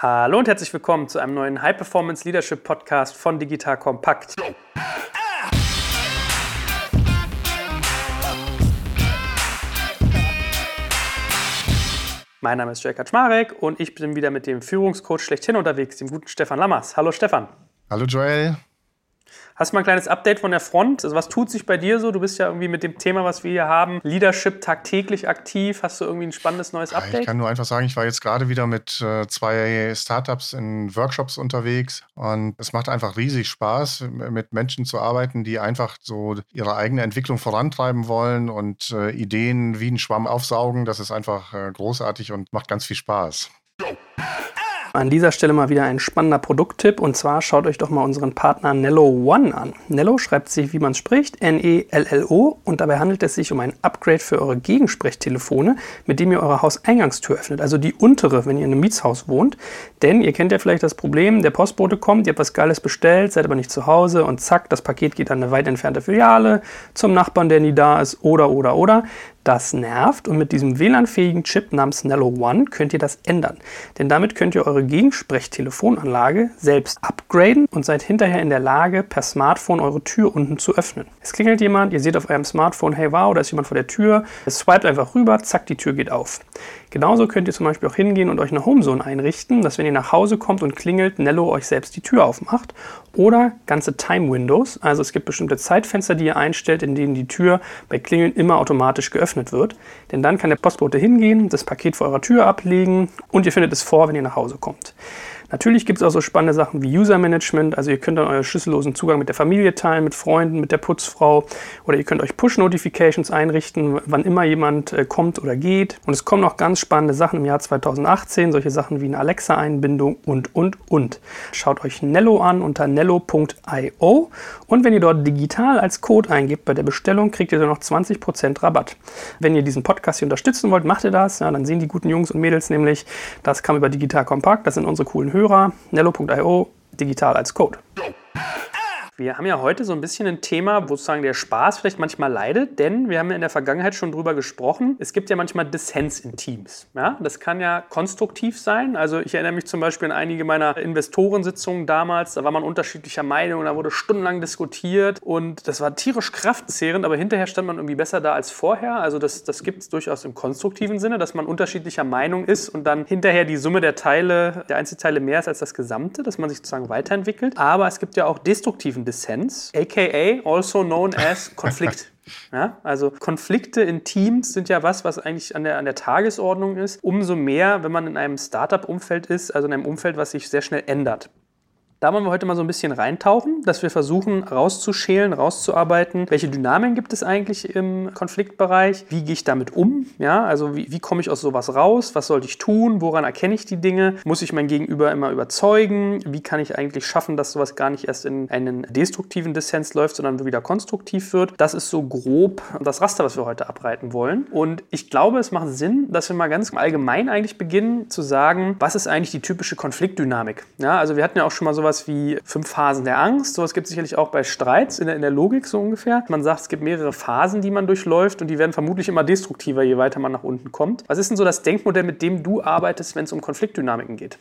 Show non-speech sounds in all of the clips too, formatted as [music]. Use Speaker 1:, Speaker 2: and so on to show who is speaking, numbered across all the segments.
Speaker 1: Hallo und herzlich willkommen zu einem neuen High Performance Leadership Podcast von Digital Compact. Mein Name ist Jörg Kaczmarek und ich bin wieder mit dem Führungscoach schlechthin unterwegs, dem guten Stefan Lammers. Hallo Stefan.
Speaker 2: Hallo Joel.
Speaker 1: Hast du mal ein kleines Update von der Front? Also was tut sich bei dir so? Du bist ja irgendwie mit dem Thema, was wir hier haben, Leadership tagtäglich aktiv. Hast du irgendwie ein spannendes neues Update?
Speaker 2: Ich kann nur einfach sagen, ich war jetzt gerade wieder mit äh, zwei Startups in Workshops unterwegs und es macht einfach riesig Spaß, mit Menschen zu arbeiten, die einfach so ihre eigene Entwicklung vorantreiben wollen und äh, Ideen wie ein Schwamm aufsaugen. Das ist einfach äh, großartig und macht ganz viel Spaß.
Speaker 1: An dieser Stelle mal wieder ein spannender Produkttipp und zwar schaut euch doch mal unseren Partner Nello One an. Nello schreibt sich, wie man spricht, N-E-L-L-O und dabei handelt es sich um ein Upgrade für eure Gegensprechtelefone, mit dem ihr eure Hauseingangstür öffnet, also die untere, wenn ihr in einem Mietshaus wohnt. Denn ihr kennt ja vielleicht das Problem, der Postbote kommt, ihr habt was Geiles bestellt, seid aber nicht zu Hause und zack, das Paket geht an eine weit entfernte Filiale, zum Nachbarn, der nie da ist oder oder oder. Das nervt und mit diesem WLAN-fähigen Chip namens Nello One könnt ihr das ändern. Denn damit könnt ihr eure Gegensprechtelefonanlage selbst upgraden und seid hinterher in der Lage, per Smartphone eure Tür unten zu öffnen. Es klingelt jemand, ihr seht auf eurem Smartphone, hey wow, da ist jemand vor der Tür. Es swipet einfach rüber, zack, die Tür geht auf. Genauso könnt ihr zum Beispiel auch hingehen und euch eine Homezone einrichten, dass wenn ihr nach Hause kommt und klingelt, Nello euch selbst die Tür aufmacht. Oder ganze Time Windows, also es gibt bestimmte Zeitfenster, die ihr einstellt, in denen die Tür bei Klingeln immer automatisch geöffnet wird. Denn dann kann der Postbote hingehen, das Paket vor eurer Tür ablegen und ihr findet es vor, wenn ihr nach Hause kommt. Natürlich gibt es auch so spannende Sachen wie User Management, also ihr könnt dann euren schlüssellosen Zugang mit der Familie teilen, mit Freunden, mit der Putzfrau oder ihr könnt euch Push-Notifications einrichten, wann immer jemand äh, kommt oder geht. Und es kommen noch ganz spannende Sachen im Jahr 2018, solche Sachen wie eine Alexa-Einbindung und, und, und. Schaut euch Nello an unter nello.io und wenn ihr dort digital als Code eingibt bei der Bestellung, kriegt ihr dann noch 20% Rabatt. Wenn ihr diesen Podcast hier unterstützen wollt, macht ihr das. Ja, dann sehen die guten Jungs und Mädels nämlich, das kam über Digital Kompakt, das sind unsere coolen Hörer. Hörer, Nello.io, digital als Code. Wir haben ja heute so ein bisschen ein Thema, wo sozusagen der Spaß vielleicht manchmal leidet, denn wir haben ja in der Vergangenheit schon drüber gesprochen. Es gibt ja manchmal Dissens in Teams. Ja? Das kann ja konstruktiv sein. Also ich erinnere mich zum Beispiel an einige meiner Investorensitzungen damals. Da war man unterschiedlicher Meinung, da wurde stundenlang diskutiert und das war tierisch kraftzehrend, aber hinterher stand man irgendwie besser da als vorher. Also das, das gibt es durchaus im konstruktiven Sinne, dass man unterschiedlicher Meinung ist und dann hinterher die Summe der Teile, der Einzelteile mehr ist als das Gesamte, dass man sich sozusagen weiterentwickelt. Aber es gibt ja auch destruktiven Dissens, aka also known as [laughs] Konflikt. Ja, also Konflikte in Teams sind ja was, was eigentlich an der, an der Tagesordnung ist. Umso mehr, wenn man in einem Startup-Umfeld ist, also in einem Umfeld, was sich sehr schnell ändert. Da wollen wir heute mal so ein bisschen reintauchen, dass wir versuchen rauszuschälen, rauszuarbeiten, welche Dynamiken gibt es eigentlich im Konfliktbereich, wie gehe ich damit um, ja, also wie, wie komme ich aus sowas raus, was sollte ich tun, woran erkenne ich die Dinge, muss ich mein Gegenüber immer überzeugen, wie kann ich eigentlich schaffen, dass sowas gar nicht erst in einen destruktiven Dissens läuft, sondern wieder konstruktiv wird. Das ist so grob das Raster, was wir heute abreiten wollen. Und ich glaube, es macht Sinn, dass wir mal ganz allgemein eigentlich beginnen zu sagen, was ist eigentlich die typische Konfliktdynamik. Ja, also wir hatten ja auch schon mal sowas sowas wie fünf Phasen der Angst. Sowas gibt es sicherlich auch bei Streits in der, in der Logik so ungefähr. Man sagt, es gibt mehrere Phasen, die man durchläuft und die werden vermutlich immer destruktiver, je weiter man nach unten kommt. Was ist denn so das Denkmodell, mit dem du arbeitest, wenn es um Konfliktdynamiken geht?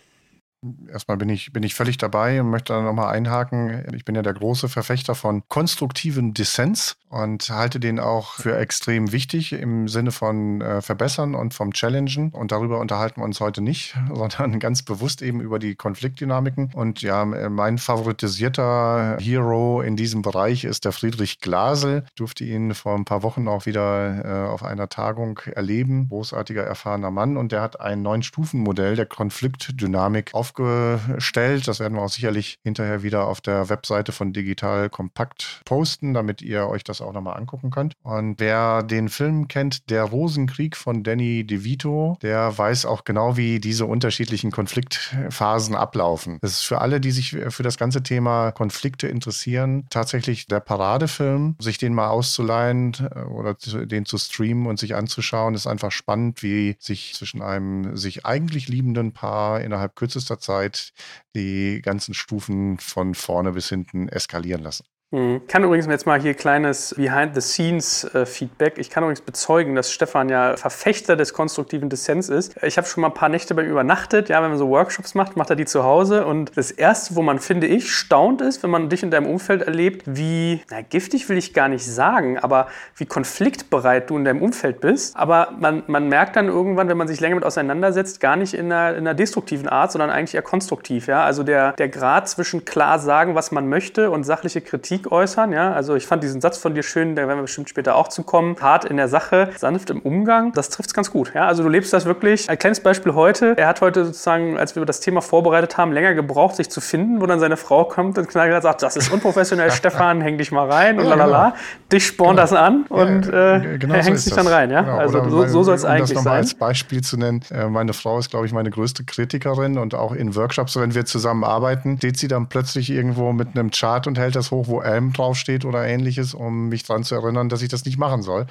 Speaker 2: Erstmal bin ich, bin ich völlig dabei und möchte da nochmal einhaken. Ich bin ja der große Verfechter von konstruktiven Dissens und halte den auch für extrem wichtig im Sinne von äh, verbessern und vom Challengen. Und darüber unterhalten wir uns heute nicht, [laughs] sondern ganz bewusst eben über die Konfliktdynamiken. Und ja, mein favoritisierter Hero in diesem Bereich ist der Friedrich Glasel. Ich durfte ihn vor ein paar Wochen auch wieder äh, auf einer Tagung erleben. Großartiger, erfahrener Mann. Und der hat ein neun Stufenmodell der Konfliktdynamik aufgebaut aufgestellt. Das werden wir auch sicherlich hinterher wieder auf der Webseite von Digital Kompakt posten, damit ihr euch das auch nochmal angucken könnt. Und wer den Film kennt, Der Rosenkrieg von Danny DeVito, der weiß auch genau, wie diese unterschiedlichen Konfliktphasen ablaufen. Das ist für alle, die sich für das ganze Thema Konflikte interessieren, tatsächlich der Paradefilm. Sich den mal auszuleihen äh, oder den zu streamen und sich anzuschauen, ist einfach spannend, wie sich zwischen einem sich eigentlich liebenden Paar innerhalb kürzester Zeit die ganzen Stufen von vorne bis hinten eskalieren lassen.
Speaker 1: Mhm. Ich kann übrigens jetzt mal hier kleines Behind-the-Scenes-Feedback. Ich kann übrigens bezeugen, dass Stefan ja Verfechter des konstruktiven Dissens ist. Ich habe schon mal ein paar Nächte bei ihm übernachtet. Ja, wenn man so Workshops macht, macht er die zu Hause. Und das Erste, wo man, finde ich, staunt ist, wenn man dich in deinem Umfeld erlebt, wie, na, giftig will ich gar nicht sagen, aber wie konfliktbereit du in deinem Umfeld bist. Aber man, man merkt dann irgendwann, wenn man sich länger mit auseinandersetzt, gar nicht in einer, in einer destruktiven Art, sondern eigentlich eher konstruktiv. Ja? Also der, der Grad zwischen klar sagen, was man möchte und sachliche Kritik Kritik äußern. Ja? Also ich fand diesen Satz von dir schön, da werden wir bestimmt später auch zu kommen. Hart in der Sache, sanft im Umgang. Das trifft es ganz gut. Ja? Also du lebst das wirklich. Ein kleines Beispiel heute. Er hat heute sozusagen, als wir das Thema vorbereitet haben, länger gebraucht, sich zu finden, wo dann seine Frau kommt und knallhart sagt, das ist unprofessionell, [laughs] Stefan, häng dich mal rein und ja, lalala. Genau. Dich spornt genau. das an und äh, genau hängst so dich dann rein. Ja?
Speaker 2: Genau. Also so, so soll es um eigentlich das sein. als Beispiel zu nennen, äh, meine Frau ist, glaube ich, meine größte Kritikerin und auch in Workshops, wenn wir zusammenarbeiten, steht sie dann plötzlich irgendwo mit einem Chart und hält das hoch, wo Elm draufsteht oder ähnliches, um mich daran zu erinnern, dass ich das nicht machen soll.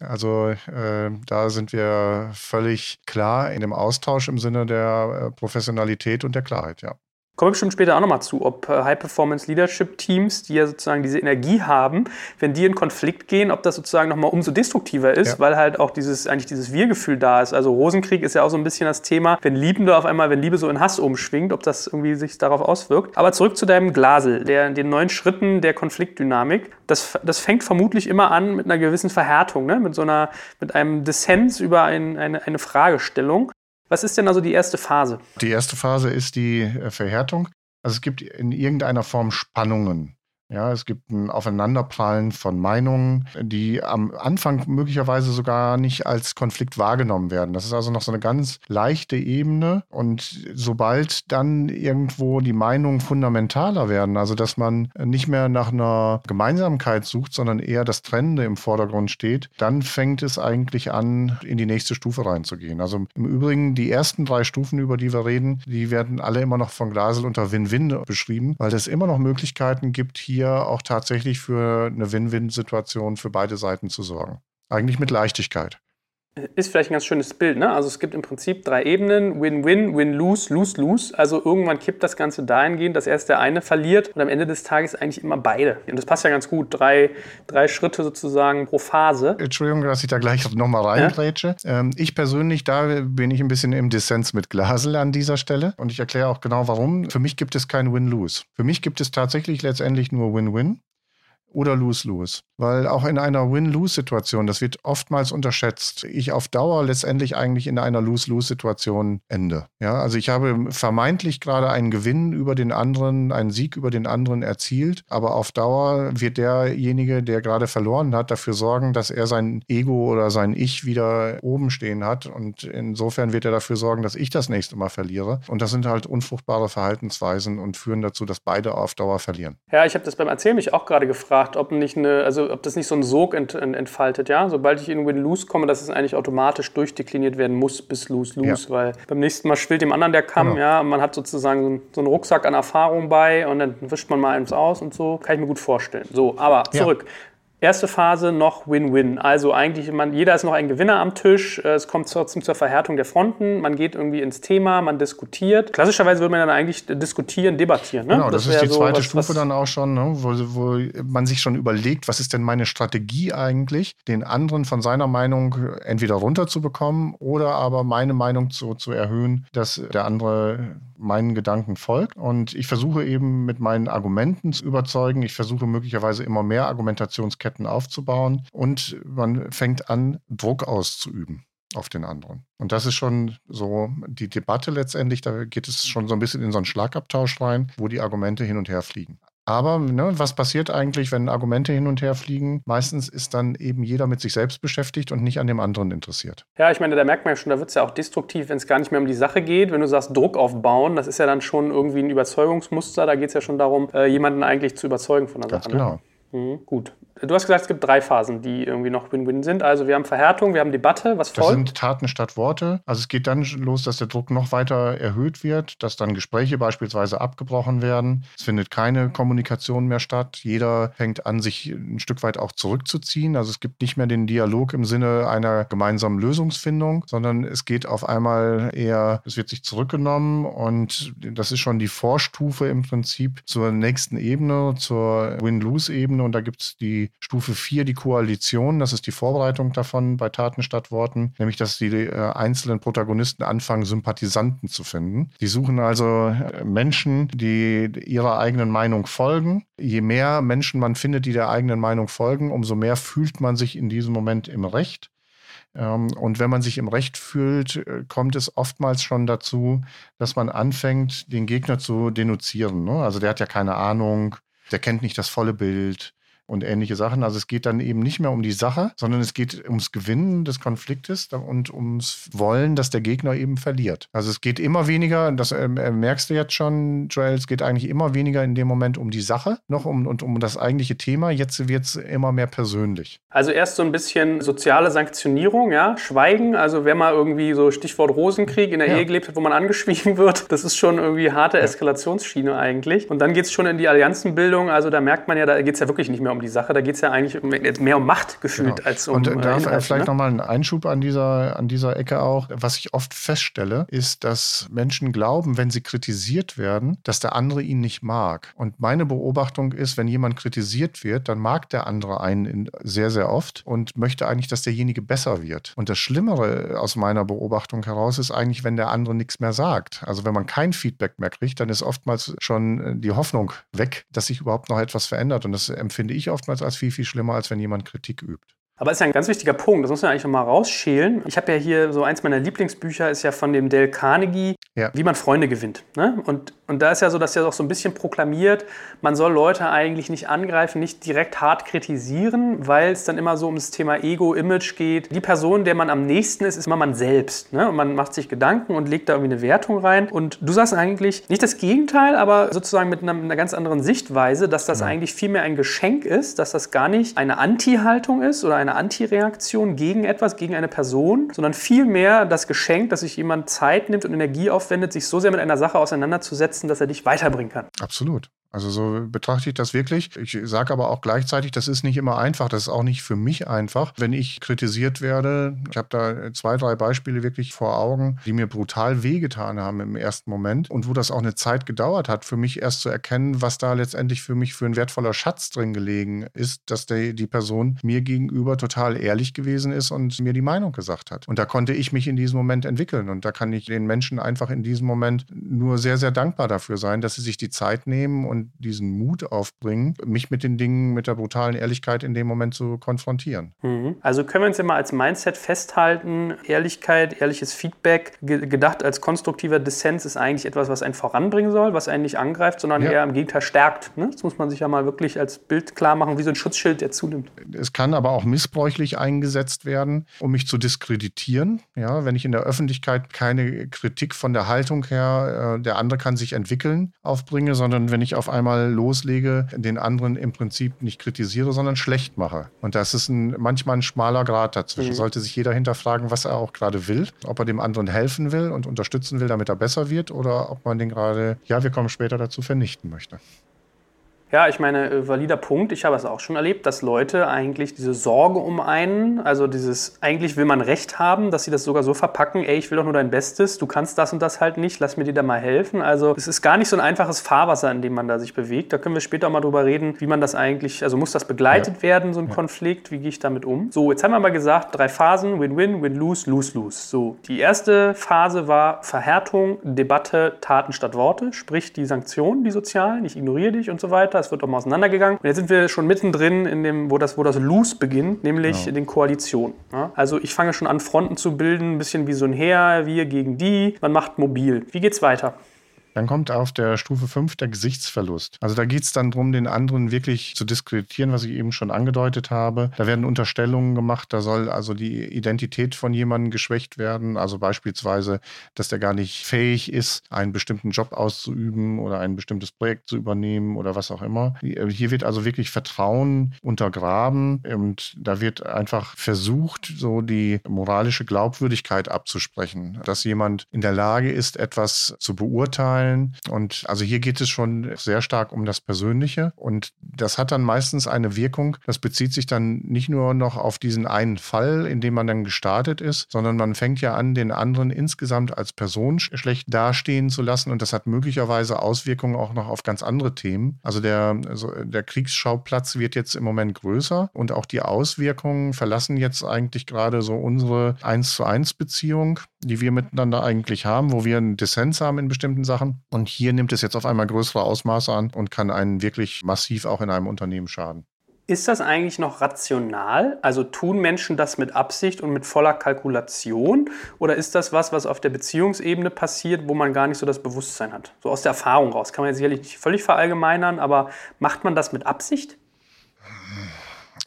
Speaker 2: Also äh, da sind wir völlig klar in dem Austausch im Sinne der äh, Professionalität und der Klarheit, ja.
Speaker 1: Kommen wir bestimmt später auch nochmal zu, ob äh, High-Performance-Leadership-Teams, die ja sozusagen diese Energie haben, wenn die in Konflikt gehen, ob das sozusagen nochmal umso destruktiver ist, ja. weil halt auch dieses, eigentlich dieses Wir-Gefühl da ist. Also Rosenkrieg ist ja auch so ein bisschen das Thema, wenn Liebende auf einmal, wenn Liebe so in Hass umschwingt, ob das irgendwie sich darauf auswirkt. Aber zurück zu deinem Glasel, der, den neuen Schritten der Konfliktdynamik. Das, das fängt vermutlich immer an mit einer gewissen Verhärtung, ne? mit so einer, mit einem Dissens über ein, eine, eine Fragestellung. Was ist denn also die erste Phase?
Speaker 2: Die erste Phase ist die äh, Verhärtung. Also es gibt in irgendeiner Form Spannungen. Ja, es gibt ein Aufeinanderprallen von Meinungen, die am Anfang möglicherweise sogar nicht als Konflikt wahrgenommen werden. Das ist also noch so eine ganz leichte Ebene. Und sobald dann irgendwo die Meinungen fundamentaler werden, also dass man nicht mehr nach einer Gemeinsamkeit sucht, sondern eher das Trennende im Vordergrund steht, dann fängt es eigentlich an, in die nächste Stufe reinzugehen. Also im Übrigen, die ersten drei Stufen, über die wir reden, die werden alle immer noch von Glasel unter Win-Win beschrieben, weil es immer noch Möglichkeiten gibt, hier hier auch tatsächlich für eine Win-Win-Situation für beide Seiten zu sorgen. Eigentlich mit Leichtigkeit.
Speaker 1: Ist vielleicht ein ganz schönes Bild. Ne? Also es gibt im Prinzip drei Ebenen, Win-Win, Win-Lose, Lose-Lose. Also irgendwann kippt das Ganze dahingehend, dass erst der eine verliert und am Ende des Tages eigentlich immer beide. Und das passt ja ganz gut. Drei, drei Schritte sozusagen pro Phase.
Speaker 2: Entschuldigung, dass ich da gleich [laughs] nochmal reingrätsche. Ja? Ähm, ich persönlich, da bin ich ein bisschen im Dissens mit Glasel an dieser Stelle. Und ich erkläre auch genau warum. Für mich gibt es kein Win-Lose. Für mich gibt es tatsächlich letztendlich nur Win-Win oder Lose-Lose. Weil auch in einer Win-Lose-Situation, das wird oftmals unterschätzt, ich auf Dauer letztendlich eigentlich in einer Lose-Lose-Situation ende. Ja, also ich habe vermeintlich gerade einen Gewinn über den anderen, einen Sieg über den anderen erzielt, aber auf Dauer wird derjenige, der gerade verloren hat, dafür sorgen, dass er sein Ego oder sein Ich wieder oben stehen hat. Und insofern wird er dafür sorgen, dass ich das nächste Mal verliere. Und das sind halt unfruchtbare Verhaltensweisen und führen dazu, dass beide auf Dauer verlieren.
Speaker 1: Ja, ich habe das beim Erzählen mich auch gerade gefragt gefragt, ob nicht eine, also ob das nicht so einen Sog ent, entfaltet, ja. Sobald ich in Win-Lose komme, dass es eigentlich automatisch durchdekliniert werden muss bis Lose-Lose, ja. weil beim nächsten Mal schwillt dem anderen der Kamm, genau. ja. Man hat sozusagen so, so einen Rucksack an Erfahrung bei und dann wischt man mal eins aus und so. Kann ich mir gut vorstellen. So, aber zurück. Ja. Erste Phase noch Win-Win. Also eigentlich, man, jeder ist noch ein Gewinner am Tisch. Äh, es kommt trotzdem zur Verhärtung der Fronten. Man geht irgendwie ins Thema, man diskutiert. Klassischerweise würde man dann eigentlich diskutieren, debattieren.
Speaker 2: Ne? Genau, das, das ist die so zweite was, Stufe was dann auch schon, ne? wo, wo man sich schon überlegt, was ist denn meine Strategie eigentlich, den anderen von seiner Meinung entweder runterzubekommen oder aber meine Meinung zu, zu erhöhen, dass der andere meinen Gedanken folgt. Und ich versuche eben mit meinen Argumenten zu überzeugen. Ich versuche möglicherweise immer mehr Argumentationsketten aufzubauen. Und man fängt an, Druck auszuüben auf den anderen. Und das ist schon so die Debatte letztendlich, da geht es schon so ein bisschen in so einen Schlagabtausch rein, wo die Argumente hin und her fliegen. Aber ne, was passiert eigentlich, wenn Argumente hin und her fliegen? Meistens ist dann eben jeder mit sich selbst beschäftigt und nicht an dem anderen interessiert.
Speaker 1: Ja, ich meine, da merkt man ja schon, da wird es ja auch destruktiv, wenn es gar nicht mehr um die Sache geht. Wenn du sagst, Druck aufbauen, das ist ja dann schon irgendwie ein Überzeugungsmuster. Da geht es ja schon darum, äh, jemanden eigentlich zu überzeugen von der
Speaker 2: Ganz
Speaker 1: Sache.
Speaker 2: Ne? Genau.
Speaker 1: Ne? Mhm, gut. Du hast gesagt, es gibt drei Phasen, die irgendwie noch Win-Win sind. Also wir haben Verhärtung, wir haben Debatte, was
Speaker 2: folgt? Das sind Taten statt Worte. Also es geht dann los, dass der Druck noch weiter erhöht wird, dass dann Gespräche beispielsweise abgebrochen werden. Es findet keine Kommunikation mehr statt. Jeder fängt an, sich ein Stück weit auch zurückzuziehen. Also es gibt nicht mehr den Dialog im Sinne einer gemeinsamen Lösungsfindung, sondern es geht auf einmal eher, es wird sich zurückgenommen und das ist schon die Vorstufe im Prinzip zur nächsten Ebene, zur Win-Lose-Ebene und da gibt es die Stufe 4 die Koalition. Das ist die Vorbereitung davon bei Taten statt Worten, nämlich dass die äh, einzelnen Protagonisten anfangen, Sympathisanten zu finden. Die suchen also äh, Menschen, die ihrer eigenen Meinung folgen. Je mehr Menschen man findet, die der eigenen Meinung folgen, umso mehr fühlt man sich in diesem Moment im Recht. Ähm, und wenn man sich im Recht fühlt, äh, kommt es oftmals schon dazu, dass man anfängt, den Gegner zu denunzieren. Ne? Also der hat ja keine Ahnung, der kennt nicht das volle Bild, und ähnliche Sachen. Also es geht dann eben nicht mehr um die Sache, sondern es geht ums Gewinnen des Konfliktes und ums Wollen, dass der Gegner eben verliert. Also es geht immer weniger, das äh, merkst du jetzt schon, Joel, es geht eigentlich immer weniger in dem Moment um die Sache noch um, und um das eigentliche Thema. Jetzt wird es immer mehr persönlich.
Speaker 1: Also erst so ein bisschen soziale Sanktionierung, ja, Schweigen. Also wer mal irgendwie so Stichwort Rosenkrieg in der ja. Ehe gelebt hat, wo man angeschwiegen [laughs] wird, das ist schon irgendwie harte Eskalationsschiene eigentlich. Und dann geht es schon in die Allianzenbildung. Also da merkt man ja, da geht es ja wirklich nicht mehr um um die Sache. Da geht es ja eigentlich mehr um Macht gefühlt
Speaker 2: genau.
Speaker 1: als um.
Speaker 2: Und da äh, vielleicht ne? nochmal ein Einschub an dieser, an dieser Ecke auch. Was ich oft feststelle, ist, dass Menschen glauben, wenn sie kritisiert werden, dass der andere ihn nicht mag. Und meine Beobachtung ist, wenn jemand kritisiert wird, dann mag der andere einen sehr, sehr oft und möchte eigentlich, dass derjenige besser wird. Und das Schlimmere aus meiner Beobachtung heraus ist eigentlich, wenn der andere nichts mehr sagt. Also wenn man kein Feedback mehr kriegt, dann ist oftmals schon äh, die Hoffnung weg, dass sich überhaupt noch etwas verändert. Und das empfinde ich ich oftmals als viel, viel schlimmer, als wenn jemand Kritik übt.
Speaker 1: Aber das ist ja ein ganz wichtiger Punkt, das muss man eigentlich nochmal rausschälen. Ich habe ja hier so eins meiner Lieblingsbücher, ist ja von dem Dale Carnegie, ja. wie man Freunde gewinnt. Ne? Und und da ist ja so, dass er auch so ein bisschen proklamiert, man soll Leute eigentlich nicht angreifen, nicht direkt hart kritisieren, weil es dann immer so um das Thema Ego, Image geht. Die Person, der man am nächsten ist, ist immer man selbst. Ne? Und man macht sich Gedanken und legt da irgendwie eine Wertung rein. Und du sagst eigentlich nicht das Gegenteil, aber sozusagen mit einer, einer ganz anderen Sichtweise, dass das ja. eigentlich vielmehr ein Geschenk ist, dass das gar nicht eine Anti-Haltung ist oder eine Anti-Reaktion gegen etwas, gegen eine Person, sondern vielmehr das Geschenk, dass sich jemand Zeit nimmt und Energie aufwendet, sich so sehr mit einer Sache auseinanderzusetzen, setzen, dass er dich weiterbringen kann.
Speaker 2: Absolut. Also so betrachte ich das wirklich. Ich sage aber auch gleichzeitig, das ist nicht immer einfach. Das ist auch nicht für mich einfach, wenn ich kritisiert werde. Ich habe da zwei, drei Beispiele wirklich vor Augen, die mir brutal wehgetan haben im ersten Moment und wo das auch eine Zeit gedauert hat, für mich erst zu erkennen, was da letztendlich für mich für ein wertvoller Schatz drin gelegen ist, dass der, die Person mir gegenüber total ehrlich gewesen ist und mir die Meinung gesagt hat. Und da konnte ich mich in diesem Moment entwickeln und da kann ich den Menschen einfach in diesem Moment nur sehr, sehr dankbar dafür sein, dass sie sich die Zeit nehmen und diesen Mut aufbringen, mich mit den Dingen, mit der brutalen Ehrlichkeit in dem Moment zu konfrontieren.
Speaker 1: Mhm. Also können wir uns immer als Mindset festhalten, Ehrlichkeit, ehrliches Feedback, gedacht als konstruktiver Dissens ist eigentlich etwas, was einen voranbringen soll, was einen nicht angreift, sondern ja. eher im Gegenteil stärkt. Ne? Das muss man sich ja mal wirklich als Bild klar machen, wie so ein Schutzschild, der zunimmt.
Speaker 2: Es kann aber auch missbräuchlich eingesetzt werden, um mich zu diskreditieren. Ja, wenn ich in der Öffentlichkeit keine Kritik von der Haltung her, äh, der andere kann sich entwickeln, aufbringe, sondern wenn ich auf einmal loslege, den anderen im Prinzip nicht kritisiere, sondern schlecht mache. Und das ist ein, manchmal ein schmaler Grad dazwischen. Mhm. Sollte sich jeder hinterfragen, was er auch gerade will, ob er dem anderen helfen will und unterstützen will, damit er besser wird, oder ob man den gerade, ja, wir kommen später dazu, vernichten möchte.
Speaker 1: Ja, ich meine, äh, valider Punkt. Ich habe es auch schon erlebt, dass Leute eigentlich diese Sorge um einen, also dieses, eigentlich will man Recht haben, dass sie das sogar so verpacken, ey, ich will doch nur dein Bestes, du kannst das und das halt nicht, lass mir dir da mal helfen. Also es ist gar nicht so ein einfaches Fahrwasser, in dem man da sich bewegt. Da können wir später auch mal drüber reden, wie man das eigentlich, also muss das begleitet ja. werden, so ein ja. Konflikt, wie gehe ich damit um? So, jetzt haben wir mal gesagt, drei Phasen, Win-Win, Win-Lose, Lose-Lose. So, die erste Phase war Verhärtung, Debatte, Taten statt Worte, sprich die Sanktionen, die sozialen, ich ignoriere dich und so weiter weiter, es wird auch mal auseinandergegangen. Und jetzt sind wir schon mittendrin in dem, wo das, wo das Loose beginnt, nämlich ja. den Koalitionen. Ja? Also ich fange schon an, Fronten zu bilden, ein bisschen wie so ein Heer, wir gegen die. Man macht mobil. Wie geht's weiter?
Speaker 2: Dann kommt auf der Stufe 5 der Gesichtsverlust. Also da geht es dann darum, den anderen wirklich zu diskreditieren, was ich eben schon angedeutet habe. Da werden Unterstellungen gemacht, da soll also die Identität von jemandem geschwächt werden. Also beispielsweise, dass der gar nicht fähig ist, einen bestimmten Job auszuüben oder ein bestimmtes Projekt zu übernehmen oder was auch immer. Hier wird also wirklich Vertrauen untergraben und da wird einfach versucht, so die moralische Glaubwürdigkeit abzusprechen, dass jemand in der Lage ist, etwas zu beurteilen. Und also hier geht es schon sehr stark um das Persönliche und das hat dann meistens eine Wirkung. Das bezieht sich dann nicht nur noch auf diesen einen Fall, in dem man dann gestartet ist, sondern man fängt ja an, den anderen insgesamt als Person schlecht dastehen zu lassen und das hat möglicherweise Auswirkungen auch noch auf ganz andere Themen. Also der, also der Kriegsschauplatz wird jetzt im Moment größer und auch die Auswirkungen verlassen jetzt eigentlich gerade so unsere 1 zu 1 Beziehung, die wir miteinander eigentlich haben, wo wir einen Dissens haben in bestimmten Sachen. Und hier nimmt es jetzt auf einmal größere Ausmaße an und kann einen wirklich massiv auch in einem Unternehmen schaden.
Speaker 1: Ist das eigentlich noch rational? Also tun Menschen das mit Absicht und mit voller Kalkulation? Oder ist das was, was auf der Beziehungsebene passiert, wo man gar nicht so das Bewusstsein hat? So aus der Erfahrung raus. Kann man sicherlich nicht völlig verallgemeinern, aber macht man das mit Absicht?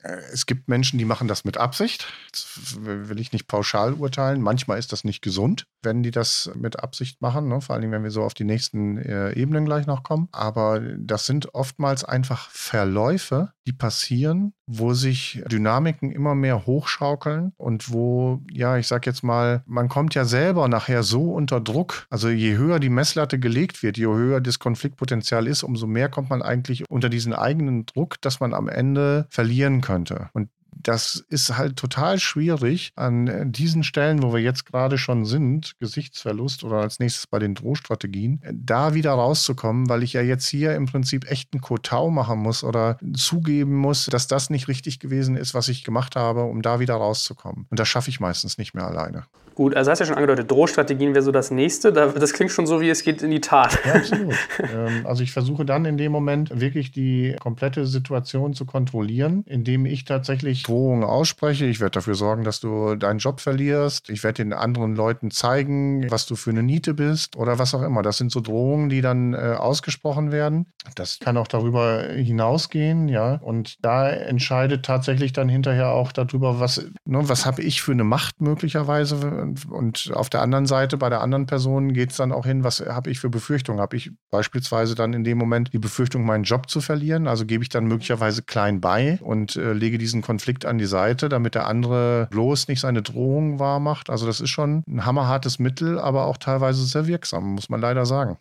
Speaker 2: Äh, es gibt Menschen, die machen das mit Absicht. Das will ich nicht pauschal urteilen. Manchmal ist das nicht gesund, wenn die das mit Absicht machen, ne? vor allem wenn wir so auf die nächsten äh, Ebenen gleich noch kommen. Aber das sind oftmals einfach Verläufe, die passieren, wo sich Dynamiken immer mehr hochschaukeln und wo, ja, ich sag jetzt mal, man kommt ja selber nachher so unter Druck. Also je höher die Messlatte gelegt wird, je höher das Konfliktpotenzial ist, umso mehr kommt man eigentlich unter diesen eigenen Druck, dass man am Ende verlieren könnte. Und das ist halt total schwierig an diesen Stellen, wo wir jetzt gerade schon sind, Gesichtsverlust oder als nächstes bei den Drohstrategien, da wieder rauszukommen, weil ich ja jetzt hier im Prinzip echt einen Kotau machen muss oder zugeben muss, dass das nicht richtig gewesen ist, was ich gemacht habe, um da wieder rauszukommen. Und das schaffe ich meistens nicht mehr alleine.
Speaker 1: Gut, also hast du ja schon angedeutet, Drohstrategien wäre so das nächste. Das klingt schon so, wie es geht in die Tat.
Speaker 2: Ja, absolut. [laughs] Ähm, also ich versuche dann in dem Moment wirklich die komplette Situation zu kontrollieren, indem ich tatsächlich Drohungen ausspreche. Ich werde dafür sorgen, dass du deinen Job verlierst. Ich werde den anderen Leuten zeigen, was du für eine Niete bist oder was auch immer. Das sind so Drohungen, die dann äh, ausgesprochen werden. Das kann auch darüber hinausgehen, ja. Und da entscheidet tatsächlich dann hinterher auch darüber, was, ne, was habe ich für eine Macht möglicherweise und auf der anderen Seite, bei der anderen Person geht es dann auch hin, was habe ich für Befürchtungen? Habe ich beispielsweise dann in dem Moment die Befürchtung, meinen Job zu verlieren? Also gebe ich dann möglicherweise klein bei und äh, lege diesen Konflikt an die Seite, damit der andere bloß nicht seine Drohung wahr macht. Also das ist schon ein hammerhartes Mittel, aber auch teilweise sehr wirksam, muss man leider sagen.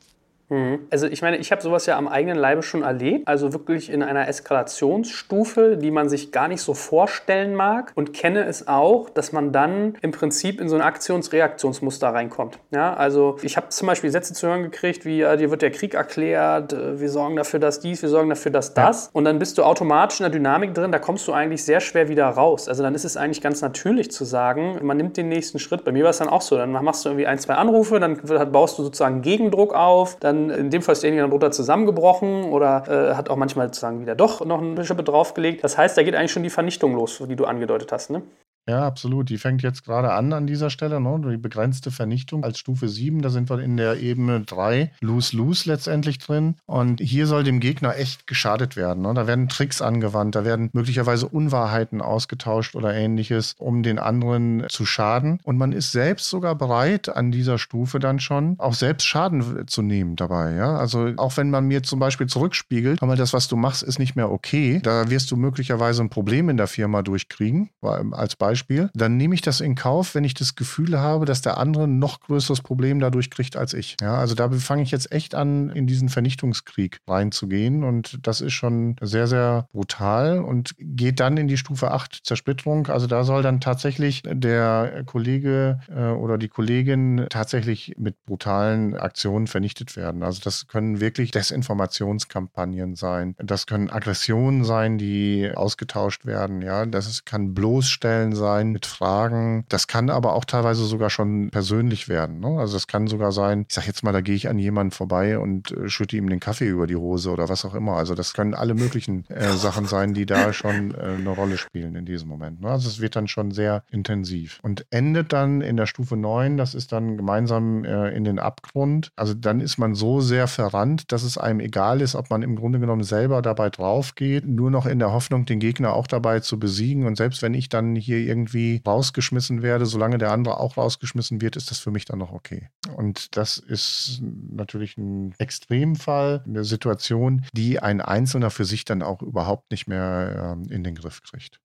Speaker 1: Mhm. Also ich meine, ich habe sowas ja am eigenen Leibe schon erlebt, also wirklich in einer Eskalationsstufe, die man sich gar nicht so vorstellen mag und kenne es auch, dass man dann im Prinzip in so ein Aktionsreaktionsmuster reinkommt. Ja, also ich habe zum Beispiel Sätze zu hören gekriegt, wie ja, dir wird der Krieg erklärt, äh, wir sorgen dafür, dass dies, wir sorgen dafür, dass das und dann bist du automatisch in der Dynamik drin, da kommst du eigentlich sehr schwer wieder raus. Also dann ist es eigentlich ganz natürlich zu sagen, man nimmt den nächsten Schritt. Bei mir war es dann auch so, dann machst du irgendwie ein, zwei Anrufe, dann baust du sozusagen Gegendruck auf, dann dann in dem Fall ist derjenige dann runter zusammengebrochen oder äh, hat auch manchmal sozusagen wieder doch noch eine Schippe draufgelegt. Das heißt, da geht eigentlich schon die Vernichtung los, die du angedeutet hast. Ne?
Speaker 2: Ja, absolut. Die fängt jetzt gerade an an dieser Stelle, ne? die begrenzte Vernichtung als Stufe 7. Da sind wir in der Ebene 3, Lose-Lose letztendlich drin. Und hier soll dem Gegner echt geschadet werden. Ne? Da werden Tricks angewandt, da werden möglicherweise Unwahrheiten ausgetauscht oder ähnliches, um den anderen zu schaden. Und man ist selbst sogar bereit, an dieser Stufe dann schon auch selbst Schaden zu nehmen dabei. Ja? Also auch wenn man mir zum Beispiel zurückspiegelt, aber das, was du machst, ist nicht mehr okay, da wirst du möglicherweise ein Problem in der Firma durchkriegen, als Beispiel. Beispiel, dann nehme ich das in Kauf, wenn ich das Gefühl habe, dass der andere ein noch größeres Problem dadurch kriegt als ich. Ja, also da fange ich jetzt echt an, in diesen Vernichtungskrieg reinzugehen und das ist schon sehr, sehr brutal und geht dann in die Stufe 8 Zersplitterung. Also da soll dann tatsächlich der Kollege äh, oder die Kollegin tatsächlich mit brutalen Aktionen vernichtet werden. Also das können wirklich Desinformationskampagnen sein. Das können Aggressionen sein, die ausgetauscht werden. Ja, das kann bloßstellen sein sein mit Fragen. Das kann aber auch teilweise sogar schon persönlich werden. Ne? Also das kann sogar sein, ich sag jetzt mal, da gehe ich an jemanden vorbei und äh, schütte ihm den Kaffee über die Hose oder was auch immer. Also das können alle möglichen äh, [laughs] Sachen sein, die da schon äh, eine Rolle spielen in diesem Moment. Ne? Also es wird dann schon sehr intensiv und endet dann in der Stufe 9, das ist dann gemeinsam äh, in den Abgrund. Also dann ist man so sehr verrannt, dass es einem egal ist, ob man im Grunde genommen selber dabei drauf geht, nur noch in der Hoffnung, den Gegner auch dabei zu besiegen. Und selbst wenn ich dann hier irgendwie rausgeschmissen werde, solange der andere auch rausgeschmissen wird, ist das für mich dann noch okay. Und das ist natürlich ein Extremfall, eine Situation, die ein Einzelner für sich dann auch überhaupt nicht mehr äh, in den Griff kriegt.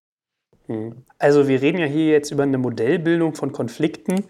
Speaker 1: Hm. Also wir reden ja hier jetzt über eine Modellbildung von Konflikten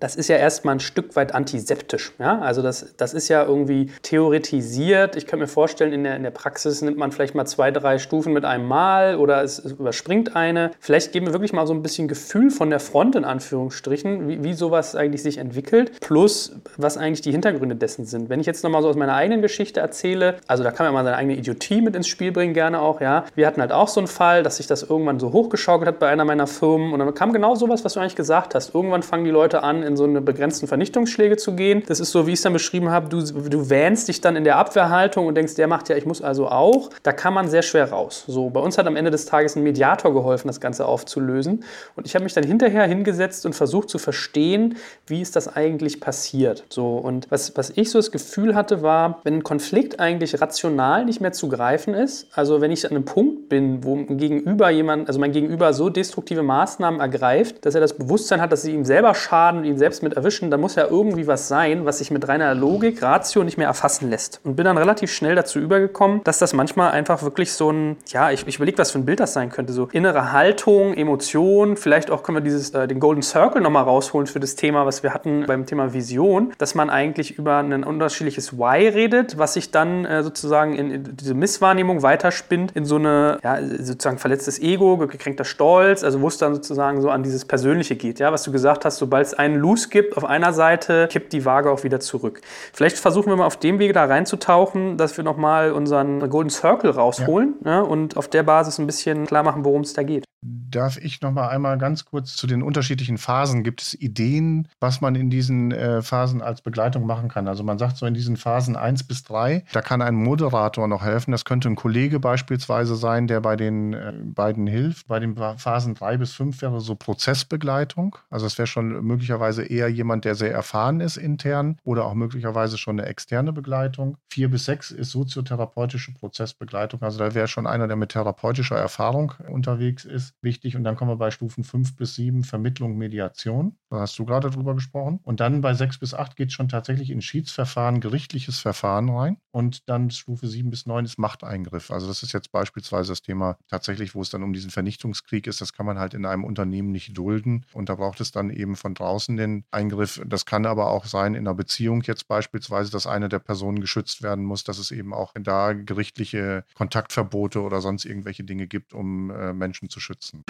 Speaker 1: das ist ja erstmal ein Stück weit antiseptisch. Ja? Also das, das ist ja irgendwie theoretisiert. Ich kann mir vorstellen, in der, in der Praxis nimmt man vielleicht mal zwei, drei Stufen mit einem Mal oder es, es überspringt eine. Vielleicht geben wir wirklich mal so ein bisschen Gefühl von der Front in Anführungsstrichen, wie, wie sowas eigentlich sich entwickelt, plus was eigentlich die Hintergründe dessen sind. Wenn ich jetzt nochmal so aus meiner eigenen Geschichte erzähle, also da kann man mal seine eigene Idiotie mit ins Spiel bringen, gerne auch, ja. Wir hatten halt auch so einen Fall, dass sich das irgendwann so hochgeschaukelt hat bei einer meiner Firmen und dann kam genau sowas, was du eigentlich gesagt hast. Irgendwann fangen die Leute an, in so eine begrenzten Vernichtungsschläge zu gehen. Das ist so, wie ich es dann beschrieben habe, du, du wähnst dich dann in der Abwehrhaltung und denkst, der macht ja, ich muss also auch. Da kann man sehr schwer raus. So, bei uns hat am Ende des Tages ein Mediator geholfen, das Ganze aufzulösen. Und ich habe mich dann hinterher hingesetzt und versucht zu verstehen, wie ist das eigentlich passiert. So, und was, was ich so das Gefühl hatte, war, wenn ein Konflikt eigentlich rational nicht mehr zu greifen ist, also wenn ich an einem Punkt bin, wo Gegenüber jemand, also mein Gegenüber so destruktive Maßnahmen ergreift, dass er das Bewusstsein hat, dass sie ihm selber schaden und selbst mit erwischen, da muss ja irgendwie was sein, was sich mit reiner Logik, Ratio nicht mehr erfassen lässt. Und bin dann relativ schnell dazu übergekommen, dass das manchmal einfach wirklich so ein, ja, ich, ich überlege, was für ein Bild das sein könnte. So innere Haltung, Emotion, vielleicht auch können wir dieses, äh, den Golden Circle nochmal rausholen für das Thema, was wir hatten beim Thema Vision, dass man eigentlich über ein unterschiedliches Why redet, was sich dann äh, sozusagen in, in, diese Misswahrnehmung weiterspinnt in so eine, ja, sozusagen verletztes Ego, gekränkter Stolz, also wo es dann sozusagen so an dieses Persönliche geht, ja, was du gesagt hast, sobald es einen Loose gibt, auf einer Seite, kippt die Waage auch wieder zurück. Vielleicht versuchen wir mal auf dem Wege da reinzutauchen, dass wir nochmal unseren Golden Circle rausholen ja. Ja, und auf der Basis ein bisschen klar machen, worum es da geht.
Speaker 2: Darf ich noch mal einmal ganz kurz zu den unterschiedlichen Phasen? Gibt es Ideen, was man in diesen äh, Phasen als Begleitung machen kann? Also man sagt so in diesen Phasen 1 bis 3, da kann ein Moderator noch helfen. Das könnte ein Kollege beispielsweise sein, der bei den äh, beiden hilft. Bei den Phasen 3 bis 5 wäre so Prozessbegleitung. Also es wäre schon möglicherweise eher jemand, der sehr erfahren ist intern oder auch möglicherweise schon eine externe Begleitung. 4 bis 6 ist soziotherapeutische Prozessbegleitung. Also da wäre schon einer, der mit therapeutischer Erfahrung unterwegs ist wichtig. Und dann kommen wir bei Stufen 5 bis 7 Vermittlung, Mediation. Da hast du gerade drüber gesprochen. Und dann bei 6 bis 8 geht es schon tatsächlich in Schiedsverfahren, gerichtliches Verfahren rein. Und dann Stufe 7 bis 9 ist Machteingriff. Also das ist jetzt beispielsweise das Thema tatsächlich, wo es dann um diesen Vernichtungskrieg ist. Das kann man halt in einem Unternehmen nicht dulden. Und da braucht es dann eben von draußen den Eingriff. Das kann aber auch sein in einer Beziehung jetzt beispielsweise, dass eine der Personen geschützt werden muss, dass es eben auch da gerichtliche Kontaktverbote oder sonst irgendwelche Dinge gibt, um äh, Menschen zu schützen unterstützen.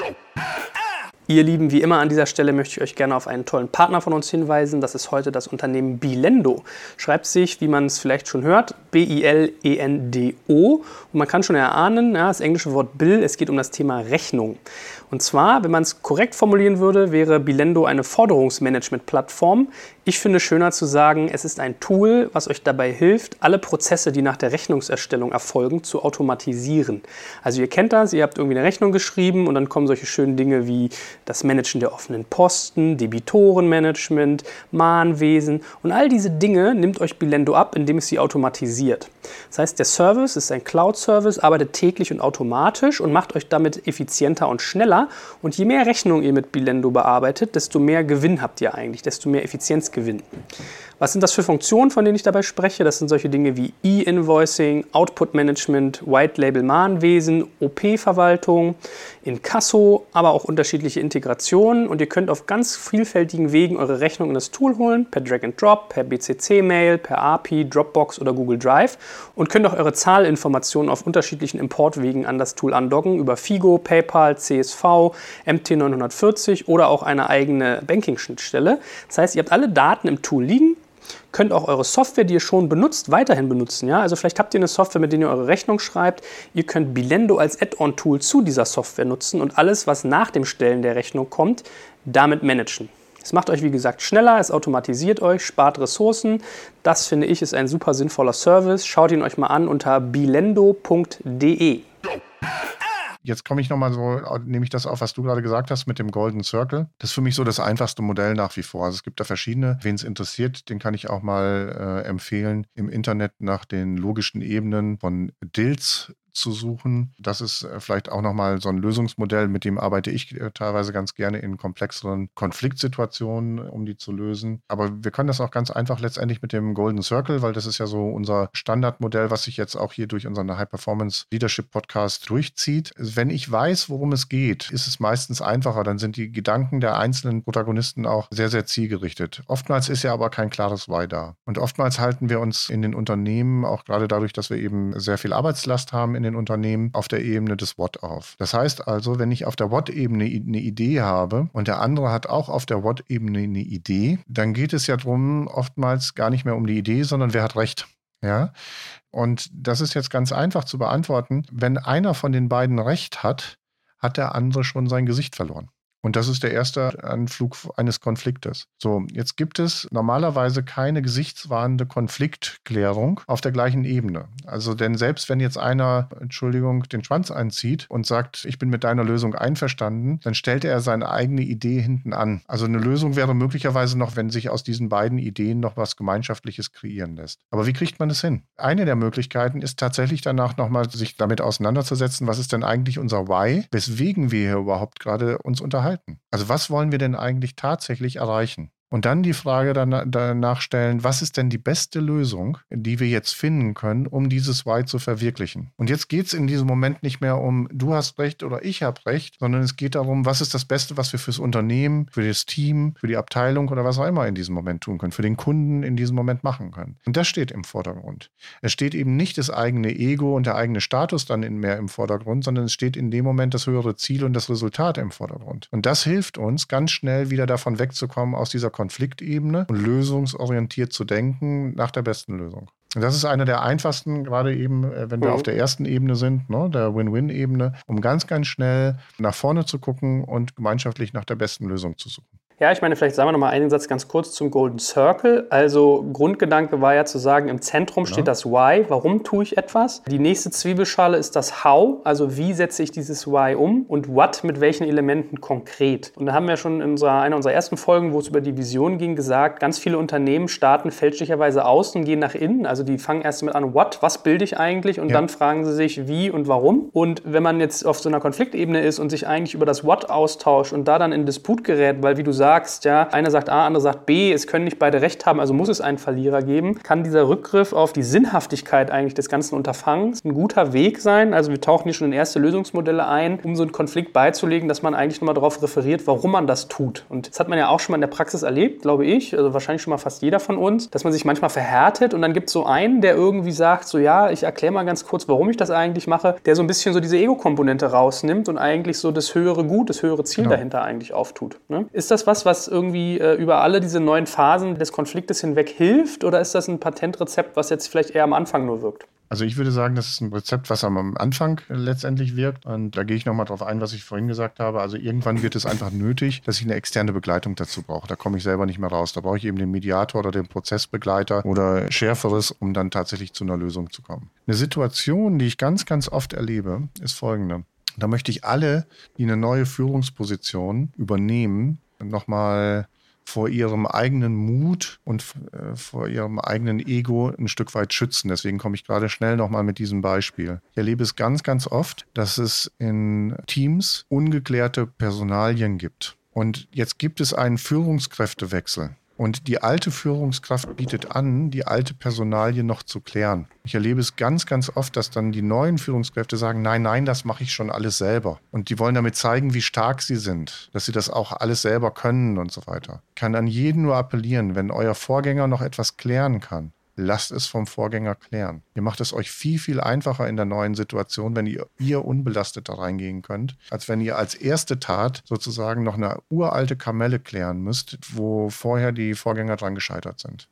Speaker 1: Ihr Lieben, wie immer an dieser Stelle möchte ich euch gerne auf einen tollen Partner von uns hinweisen. Das ist heute das Unternehmen Bilendo. Schreibt sich, wie man es vielleicht schon hört, B-I-L-E-N-D-O. Und man kann schon erahnen, ja, das englische Wort Bill, es geht um das Thema Rechnung. Und zwar, wenn man es korrekt formulieren würde, wäre Bilendo eine Forderungsmanagement-Plattform. Ich finde schöner zu sagen, es ist ein Tool, was euch dabei hilft, alle Prozesse, die nach der Rechnungserstellung erfolgen, zu automatisieren. Also ihr kennt das, ihr habt irgendwie eine Rechnung geschrieben und dann kommen solche schönen Dinge wie das Managen der offenen Posten, Debitorenmanagement, Mahnwesen und all diese Dinge nimmt euch Bilendo ab, indem es sie automatisiert. Das heißt, der Service ist ein Cloud-Service, arbeitet täglich und automatisch und macht euch damit effizienter und schneller. Und je mehr Rechnungen ihr mit Bilendo bearbeitet, desto mehr Gewinn habt ihr eigentlich, desto mehr Effizienzgewinn. Was sind das für Funktionen, von denen ich dabei spreche? Das sind solche Dinge wie E-Invoicing, Output Management, White Label Mahnwesen, OP-Verwaltung, Inkasso, aber auch unterschiedliche Integrationen. Und ihr könnt auf ganz vielfältigen Wegen eure Rechnung in das Tool holen, per Drag and Drop, per BCC-Mail, per API, Dropbox oder Google Drive und könnt auch eure Zahlinformationen auf unterschiedlichen Importwegen an das Tool andocken über Figo, PayPal, CSV, MT940 oder auch eine eigene Banking-Schnittstelle. Das heißt, ihr habt alle Daten im Tool liegen Könnt auch eure Software, die ihr schon benutzt, weiterhin benutzen. Ja? Also vielleicht habt ihr eine Software, mit der ihr eure Rechnung schreibt. Ihr könnt Bilendo als Add-on-Tool zu dieser Software nutzen und alles, was nach dem Stellen der Rechnung kommt, damit managen. Es macht euch, wie gesagt, schneller, es automatisiert euch, spart Ressourcen. Das finde ich ist ein super sinnvoller Service. Schaut ihn euch mal an unter bilendo.de.
Speaker 2: Jetzt komme ich nochmal so, nehme ich das auf, was du gerade gesagt hast mit dem Golden Circle. Das ist für mich so das einfachste Modell nach wie vor. Also es gibt da verschiedene. Wen es interessiert, den kann ich auch mal äh, empfehlen, im Internet nach den logischen Ebenen von Dills zu suchen. Das ist äh, vielleicht auch nochmal so ein Lösungsmodell, mit dem arbeite ich äh, teilweise ganz gerne in komplexeren Konfliktsituationen, um die zu lösen. Aber wir können das auch ganz einfach letztendlich mit dem Golden Circle, weil das ist ja so unser Standardmodell, was sich jetzt auch hier durch unseren High Performance Leadership Podcast durchzieht. Wenn ich weiß, worum es geht, ist es meistens einfacher. Dann sind die Gedanken der einzelnen Protagonisten auch sehr, sehr zielgerichtet. Oftmals ist ja aber kein klares Why da. Und oftmals halten wir uns in den Unternehmen, auch gerade dadurch, dass wir eben sehr viel Arbeitslast haben in den Unternehmen auf der Ebene des What auf. Das heißt also, wenn ich auf der What-Ebene eine Idee habe und der andere hat auch auf der What-Ebene eine Idee, dann geht es ja darum, oftmals gar nicht mehr um die Idee, sondern wer hat Recht. Ja, und das ist jetzt ganz einfach zu beantworten. Wenn einer von den beiden Recht hat, hat der andere schon sein Gesicht verloren. Und das ist der erste Anflug eines Konfliktes. So, jetzt gibt es normalerweise keine gesichtswahrende Konfliktklärung auf der gleichen Ebene. Also, denn selbst wenn jetzt einer, Entschuldigung, den Schwanz einzieht und sagt, ich bin mit deiner Lösung einverstanden, dann stellt er seine eigene Idee hinten an. Also eine Lösung wäre möglicherweise noch, wenn sich aus diesen beiden Ideen noch was Gemeinschaftliches kreieren lässt. Aber wie kriegt man das hin? Eine der Möglichkeiten ist tatsächlich danach nochmal sich damit auseinanderzusetzen, was ist denn eigentlich unser Why, weswegen wir hier überhaupt gerade uns unterhalten halten. Also was wollen wir denn eigentlich tatsächlich erreichen? Und dann die Frage danach stellen, was ist denn die beste Lösung, die wir jetzt finden können, um dieses Why zu verwirklichen? Und jetzt geht es in diesem Moment nicht mehr um, du hast recht oder ich habe recht, sondern es geht darum, was ist das Beste, was wir fürs Unternehmen, für das Team, für die Abteilung oder was auch immer in diesem Moment tun können, für den Kunden in diesem Moment machen können. Und das steht im Vordergrund. Es steht eben nicht das eigene Ego und der eigene Status dann mehr im Vordergrund, sondern es steht in dem Moment das höhere Ziel und das Resultat im Vordergrund. Und das hilft uns ganz schnell wieder davon wegzukommen aus dieser Konfliktebene und lösungsorientiert zu denken nach der besten Lösung. Und das ist eine der einfachsten, gerade eben, äh, wenn wir mhm. auf der ersten Ebene sind, ne, der Win-Win-Ebene, um ganz, ganz schnell nach vorne zu gucken und gemeinschaftlich nach der besten Lösung zu suchen.
Speaker 1: Ja, ich meine, vielleicht sagen wir noch mal einen Satz ganz kurz zum Golden Circle. Also Grundgedanke war ja zu sagen, im Zentrum genau. steht das Why, warum tue ich etwas. Die nächste Zwiebelschale ist das How, also wie setze ich dieses Why um und What mit welchen Elementen konkret. Und da haben wir schon in unserer, einer unserer ersten Folgen, wo es über die Vision ging, gesagt, ganz viele Unternehmen starten fälschlicherweise aus und gehen nach innen. Also die fangen erst mit an, What, was bilde ich eigentlich? Und ja. dann fragen sie sich, wie und warum. Und wenn man jetzt auf so einer Konfliktebene ist und sich eigentlich über das What austauscht und da dann in Disput gerät, weil wie du sagst, sagst, ja, einer sagt A, andere sagt B, es können nicht beide recht haben, also muss es einen Verlierer geben, kann dieser Rückgriff auf die Sinnhaftigkeit eigentlich des ganzen Unterfangens ein guter Weg sein. Also wir tauchen hier schon in erste Lösungsmodelle ein, um so einen Konflikt beizulegen, dass man eigentlich nochmal darauf referiert, warum man das tut. Und das hat man ja auch schon mal in der Praxis erlebt, glaube ich, also wahrscheinlich schon mal fast jeder von uns, dass man sich manchmal verhärtet und dann gibt es so einen, der irgendwie sagt, so ja, ich erkläre mal ganz kurz, warum ich das eigentlich mache, der so ein bisschen so diese Ego-Komponente rausnimmt und eigentlich so das höhere Gut, das höhere Ziel genau. dahinter eigentlich auftut. Ne? Ist das was, was, was irgendwie äh, über alle diese neuen Phasen des Konfliktes hinweg hilft? Oder ist das ein Patentrezept, was jetzt vielleicht eher am Anfang nur wirkt?
Speaker 2: Also ich würde sagen, das ist ein Rezept, was am Anfang letztendlich wirkt. Und da gehe ich nochmal drauf ein, was ich vorhin gesagt habe. Also irgendwann wird es einfach nötig, dass ich eine externe Begleitung dazu brauche. Da komme ich selber nicht mehr raus. Da brauche ich eben den Mediator oder den Prozessbegleiter oder Schärferes, um dann tatsächlich zu einer Lösung zu kommen. Eine Situation, die ich ganz, ganz oft erlebe, ist folgende. Da möchte ich alle, die eine neue Führungsposition übernehmen, nochmal vor ihrem eigenen Mut und äh, vor ihrem eigenen Ego ein Stück weit schützen. Deswegen komme ich gerade schnell nochmal mit diesem Beispiel. Ich erlebe es ganz, ganz oft, dass es in Teams ungeklärte Personalien gibt. Und jetzt gibt es einen Führungskräftewechsel. Und die alte Führungskraft bietet an, die alte Personalie noch zu klären. Ich erlebe es ganz, ganz oft, dass dann die neuen Führungskräfte sagen, nein, nein, das mache ich schon alles selber. Und die wollen damit zeigen, wie stark sie sind, dass sie das auch alles selber können und so weiter. Ich kann an jeden nur appellieren, wenn euer Vorgänger noch etwas klären kann, lasst es vom Vorgänger klären. Ihr macht es euch viel, viel einfacher in der neuen Situation, wenn ihr, ihr unbelastet da reingehen könnt, als wenn ihr als erste Tat sozusagen noch eine uralte Kamelle klären müsst, wo vorher die Vorgänger dran gescheitert sind.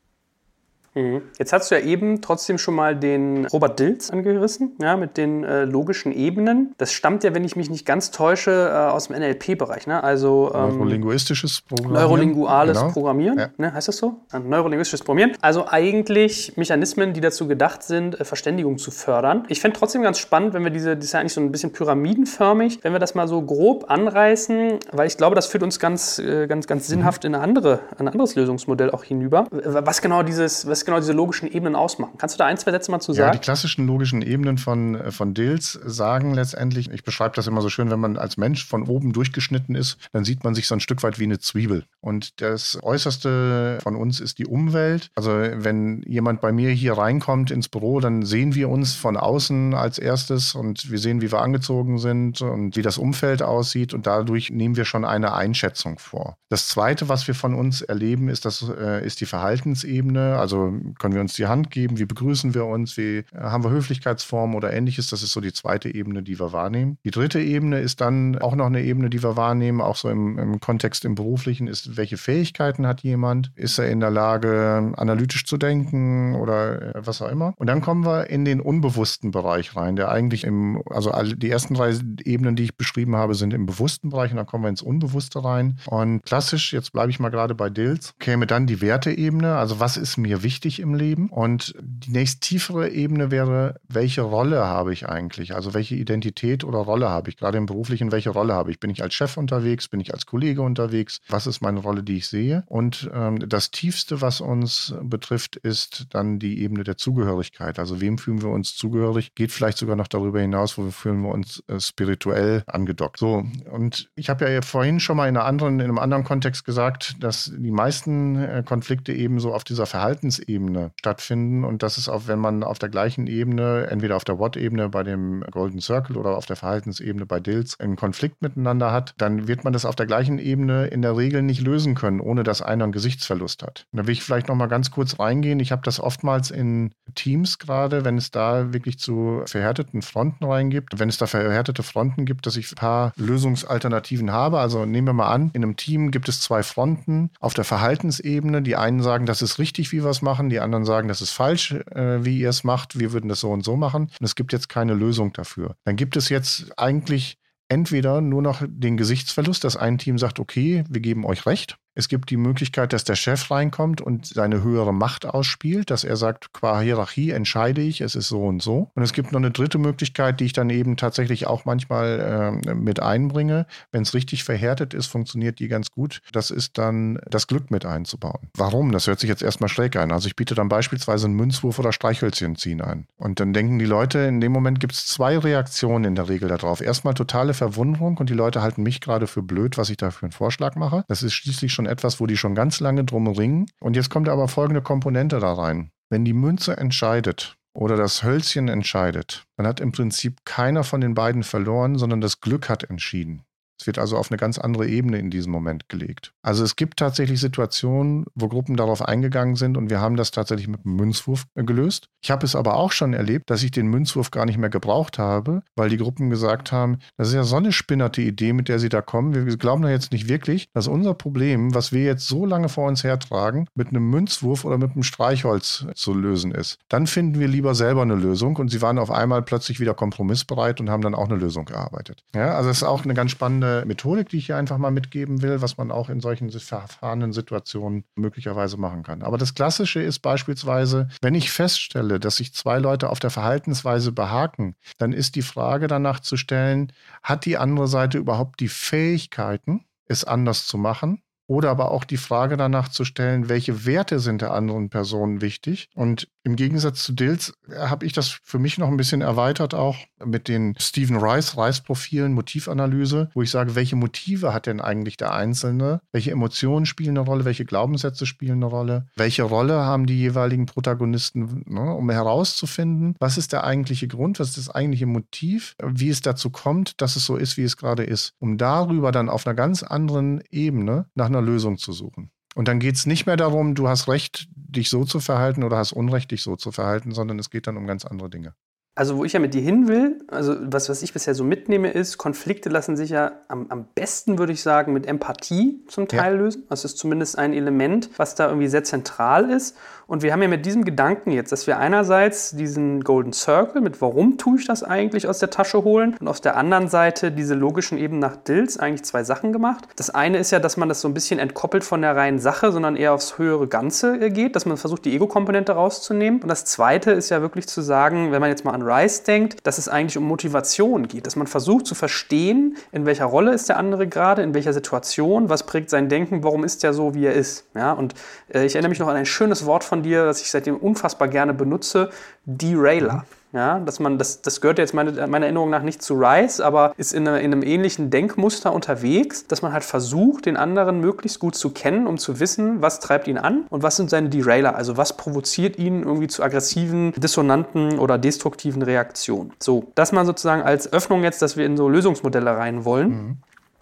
Speaker 1: Mhm. Jetzt hast du ja eben trotzdem schon mal den Robert Dilz angerissen, ja, mit den äh, logischen Ebenen. Das stammt ja, wenn ich mich nicht ganz täusche, äh, aus dem NLP-Bereich. Ne? Also
Speaker 2: ähm, neurolinguistisches
Speaker 1: Programmieren. Neurolinguales genau. Programmieren, ja. ne? heißt das so? Neurolinguistisches Programmieren. Also eigentlich Mechanismen, die dazu gedacht sind, äh, Verständigung zu fördern. Ich fände trotzdem ganz spannend, wenn wir diese, das ist ja eigentlich so ein bisschen pyramidenförmig, wenn wir das mal so grob anreißen, weil ich glaube, das führt uns ganz, äh, ganz, ganz sinnhaft in eine andere, ein anderes Lösungsmodell auch hinüber. Was genau dieses, was genau diese logischen Ebenen ausmachen. Kannst du da ein, zwei Sätze mal zu sagen?
Speaker 2: Ja, die klassischen logischen Ebenen von, äh, von Dills sagen letztendlich, ich beschreibe das immer so schön, wenn man als Mensch von oben durchgeschnitten ist, dann sieht man sich so ein Stück weit wie eine Zwiebel. Und das Äußerste von uns ist die Umwelt. Also wenn jemand bei mir hier reinkommt ins Büro, dann sehen wir uns von außen als erstes und wir sehen, wie wir angezogen sind und wie das Umfeld aussieht und dadurch nehmen wir schon eine Einschätzung vor. Das Zweite, was wir von uns erleben, ist, das, äh, ist die Verhaltensebene. Also können wir uns die Hand geben? Wie begrüßen wir uns? Wie äh, haben wir Höflichkeitsformen oder ähnliches? Das ist so die zweite Ebene, die wir wahrnehmen. Die dritte Ebene ist dann auch noch eine Ebene, die wir wahrnehmen, auch so im, im Kontext im Beruflichen, ist, welche Fähigkeiten hat jemand? Ist er in der Lage, analytisch zu denken oder äh, was auch immer? Und dann kommen wir in den unbewussten Bereich rein, der eigentlich im, also die ersten drei Ebenen, die ich beschrieben habe, sind im bewussten Bereich und dann kommen wir ins Unbewusste rein. Und klassisch, jetzt bleibe ich mal gerade bei Dills, käme dann die Werteebene, also was ist mir wichtig im Leben. Und die nächst tiefere Ebene wäre, welche Rolle habe ich eigentlich? Also welche Identität oder Rolle habe ich? Gerade im beruflichen, welche Rolle habe ich? Bin ich als Chef unterwegs? Bin ich als Kollege unterwegs? Was ist meine Rolle, die ich sehe? Und ähm, das Tiefste, was uns betrifft, ist dann die Ebene der Zugehörigkeit. Also wem fühlen wir uns zugehörig? Geht vielleicht sogar noch darüber hinaus, wo fühlen wir uns äh, spirituell angedockt. So, und ich habe ja vorhin schon mal in, einer anderen, in einem anderen Kontext gesagt, dass die meisten äh, Konflikte eben so auf dieser Verhaltensebene stattfinden und das ist auch, wenn man auf der gleichen Ebene, entweder auf der What-Ebene bei dem Golden Circle oder auf der Verhaltensebene bei Dills einen Konflikt miteinander hat, dann wird man das auf der gleichen Ebene in der Regel nicht lösen können, ohne dass einer einen Gesichtsverlust hat. da will ich vielleicht noch mal ganz kurz reingehen. Ich habe das oftmals in Teams gerade, wenn es da wirklich zu verhärteten Fronten reingibt, wenn es da verhärtete Fronten gibt, dass ich ein paar Lösungsalternativen habe. Also nehmen wir mal an, in einem Team gibt es zwei Fronten auf der Verhaltensebene. Die einen sagen, das ist richtig, wie wir es machen, die anderen anderen sagen, das ist falsch, äh, wie ihr es macht, wir würden das so und so machen. Und es gibt jetzt keine Lösung dafür. Dann gibt es jetzt eigentlich entweder nur noch den Gesichtsverlust, dass ein Team sagt, okay, wir geben euch recht es gibt die Möglichkeit, dass der Chef reinkommt und seine höhere Macht ausspielt, dass er sagt, qua Hierarchie entscheide ich, es ist so und so. Und es gibt noch eine dritte Möglichkeit, die ich dann eben tatsächlich auch manchmal äh, mit einbringe. Wenn es richtig verhärtet ist, funktioniert die ganz gut. Das ist dann das Glück mit einzubauen. Warum? Das hört sich jetzt erstmal schräg ein. Also ich biete dann beispielsweise einen Münzwurf oder Streichhölzchen ziehen ein. Und dann denken die Leute, in dem Moment gibt es zwei Reaktionen in der Regel darauf. Erstmal totale Verwunderung und die Leute halten mich gerade für blöd, was ich da für einen Vorschlag mache. Das ist schließlich schon etwas, wo die schon ganz lange drum ringen. Und jetzt kommt aber folgende Komponente da rein. Wenn die Münze entscheidet oder das Hölzchen entscheidet, dann hat im Prinzip keiner von den beiden verloren, sondern das Glück hat entschieden. Es wird also auf eine ganz andere Ebene in diesem Moment gelegt. Also es gibt tatsächlich Situationen, wo Gruppen darauf eingegangen sind und wir haben das tatsächlich mit einem Münzwurf gelöst. Ich habe es aber auch schon erlebt, dass ich den Münzwurf gar nicht mehr gebraucht habe, weil die Gruppen gesagt haben, das ist ja so eine spinnerte Idee, mit der sie da kommen. Wir glauben da jetzt nicht wirklich, dass unser Problem, was wir jetzt so lange vor uns hertragen, mit einem Münzwurf oder mit einem Streichholz zu lösen ist. Dann finden wir lieber selber eine Lösung und sie waren auf einmal plötzlich wieder kompromissbereit und haben dann auch eine Lösung gearbeitet. Ja, also es ist auch eine ganz spannende eine Methodik, die ich hier einfach mal mitgeben will, was man auch in solchen verfahrenen Situationen möglicherweise machen kann. Aber das Klassische ist beispielsweise, wenn ich feststelle, dass sich zwei Leute auf der Verhaltensweise behaken, dann ist die Frage danach zu stellen, hat die andere Seite überhaupt die Fähigkeiten, es anders zu machen? Oder aber auch die Frage danach zu stellen, welche Werte sind der anderen Person wichtig? Und im Gegensatz zu Dills äh, habe ich das für mich noch ein bisschen erweitert, auch mit den Stephen Rice, Rice-Profilen, Motivanalyse, wo ich sage, welche Motive hat denn eigentlich der Einzelne? Welche Emotionen spielen eine Rolle? Welche Glaubenssätze spielen eine Rolle? Welche Rolle haben die jeweiligen Protagonisten, ne, um herauszufinden, was ist der eigentliche Grund, was ist das eigentliche Motiv, wie es dazu kommt, dass es so ist, wie es gerade ist, um darüber dann auf einer ganz anderen Ebene nach einer einer Lösung zu suchen. Und dann geht es nicht mehr darum, du hast Recht, dich so zu verhalten oder hast Unrecht, dich so zu verhalten, sondern es geht dann um ganz andere Dinge.
Speaker 1: Also, wo ich ja mit dir hin will, also was, was ich bisher so mitnehme, ist, Konflikte lassen sich ja am, am besten, würde ich sagen, mit Empathie zum Teil ja. lösen. Das ist zumindest ein Element, was da irgendwie sehr zentral ist. Und wir haben ja mit diesem Gedanken jetzt, dass wir einerseits diesen Golden Circle mit warum tue ich das eigentlich aus der Tasche holen und auf der anderen Seite diese logischen Ebenen nach Dills eigentlich zwei Sachen gemacht. Das eine ist ja, dass man das so ein bisschen entkoppelt von der reinen Sache, sondern eher aufs höhere Ganze äh, geht, dass man versucht, die Ego-Komponente rauszunehmen. Und das zweite ist ja wirklich zu sagen, wenn man jetzt mal an Rice denkt, dass es eigentlich um Motivation geht, dass man versucht zu verstehen, in welcher Rolle ist der andere gerade, in welcher Situation, was prägt sein Denken, warum ist der so, wie er ist. Ja, und äh, ich erinnere mich noch an ein schönes Wort von dir, das ich seitdem unfassbar gerne benutze, Derailer. Ja, dass man, das, das gehört jetzt meine, meiner Erinnerung nach nicht zu Rice, aber ist in, eine, in, einem ähnlichen Denkmuster unterwegs, dass man halt versucht, den anderen möglichst gut zu kennen, um zu wissen, was treibt ihn an und was sind seine Derailer, also was provoziert ihn irgendwie zu aggressiven, dissonanten oder destruktiven Reaktionen. So, das mal sozusagen als Öffnung jetzt, dass wir in so Lösungsmodelle rein wollen. Mhm.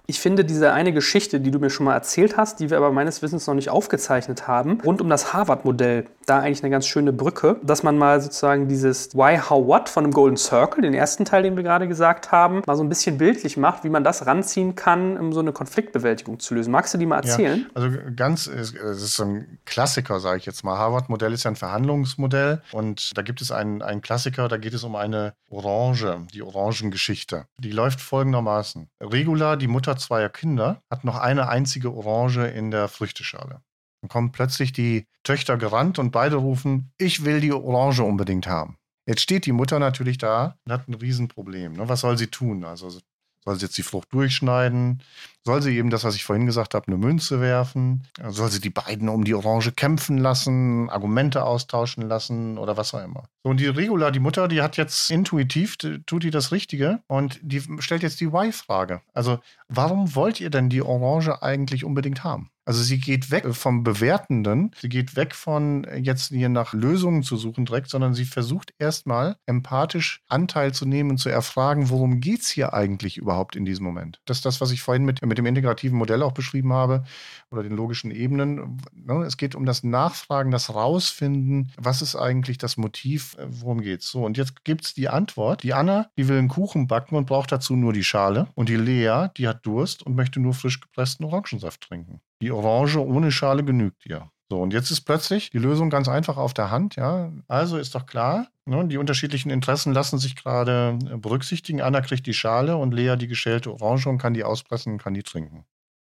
Speaker 1: Ich finde diese eine Geschichte, die du mir schon mal erzählt hast, die wir aber meines Wissens noch nicht aufgezeichnet haben, rund um das Harvard-Modell, da eigentlich eine ganz schöne Brücke, dass man mal sozusagen dieses Why, How, What von dem Golden Circle, den ersten Teil, den wir gerade gesagt haben, mal so ein bisschen bildlich macht, wie man das ranziehen kann, um so eine Konfliktbewältigung zu lösen. Magst du die mal erzählen?
Speaker 2: Ja, also ganz, es ist so ein Klassiker, sage ich jetzt mal. Harvard-Modell ist ja ein Verhandlungsmodell und da gibt es einen, einen Klassiker, da geht es um eine Orange, die Orangengeschichte. Die läuft folgendermaßen. Regula, die Mutter zweier Kinder, hat noch eine einzige Orange in der Früchteschale. Dann kommen plötzlich die Töchter gerannt und beide rufen, ich will die Orange unbedingt haben. Jetzt steht die Mutter natürlich da und hat ein Riesenproblem. Ne? Was soll sie tun? Also soll sie jetzt die Frucht durchschneiden? Soll sie eben das, was ich vorhin gesagt habe, eine Münze werfen? Soll sie die beiden um die Orange kämpfen lassen, Argumente austauschen lassen oder was auch immer? So, und die Regula, die Mutter, die hat jetzt intuitiv, tut die das Richtige und die stellt jetzt die Why-Frage. Also, warum wollt ihr denn die Orange eigentlich unbedingt haben? Also sie geht weg vom Bewertenden, sie geht weg von jetzt hier nach Lösungen zu suchen direkt, sondern sie versucht erstmal empathisch Anteil zu nehmen zu erfragen, worum geht es hier eigentlich überhaupt in diesem Moment. Das ist das, was ich vorhin mit, mit dem integrativen Modell auch beschrieben habe oder den logischen Ebenen. Ne, es geht um das Nachfragen, das Rausfinden, was ist eigentlich das Motiv, worum geht es. So, und jetzt gibt es die Antwort. Die Anna, die will einen Kuchen backen und braucht dazu nur die Schale. Und die Lea, die hat Durst und möchte nur frisch gepressten Orangensaft trinken. Die Orange ohne Schale genügt ihr. So, und jetzt ist plötzlich die Lösung ganz einfach auf der Hand, ja. Also ist doch klar, ne, die unterschiedlichen Interessen lassen sich gerade berücksichtigen. Anna kriegt die Schale und Lea die geschälte Orange und kann die auspressen und kann die trinken.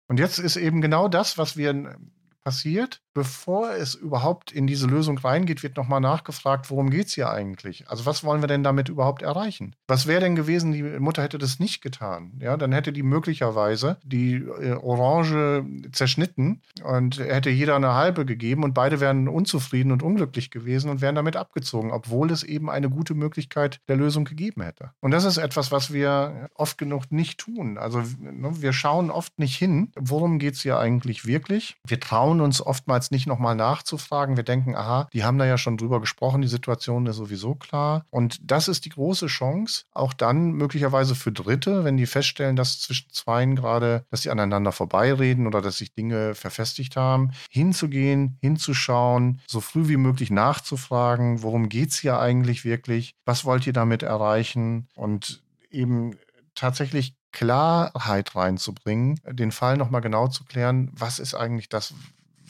Speaker 2: Und jetzt ist eben genau das, was wir passiert, bevor es überhaupt in diese Lösung reingeht, wird nochmal nachgefragt, worum geht es hier eigentlich? Also was wollen wir denn damit überhaupt erreichen? Was wäre denn gewesen, die Mutter hätte das nicht getan? Ja, dann hätte die möglicherweise die äh, Orange zerschnitten und hätte jeder eine halbe gegeben und beide wären unzufrieden und unglücklich gewesen und wären damit abgezogen, obwohl es eben eine gute Möglichkeit der Lösung gegeben hätte. Und das ist etwas, was wir oft genug nicht tun. Also ne, wir schauen oft nicht hin, worum geht es hier eigentlich wirklich. Wir trauen uns oftmals oftmals nicht nochmal nachzufragen. Wir denken, aha, die haben da ja schon drüber gesprochen, die Situation ist sowieso klar. Und das ist die große Chance, auch dann möglicherweise für Dritte, wenn die feststellen, dass zwischen Zweien gerade, dass sie aneinander vorbeireden oder dass sich Dinge verfestigt haben, hinzugehen, hinzuschauen, so früh wie möglich nachzufragen, worum geht es hier eigentlich wirklich, was wollt ihr damit erreichen und eben tatsächlich Klarheit reinzubringen, den Fall nochmal genau zu klären, was ist eigentlich das,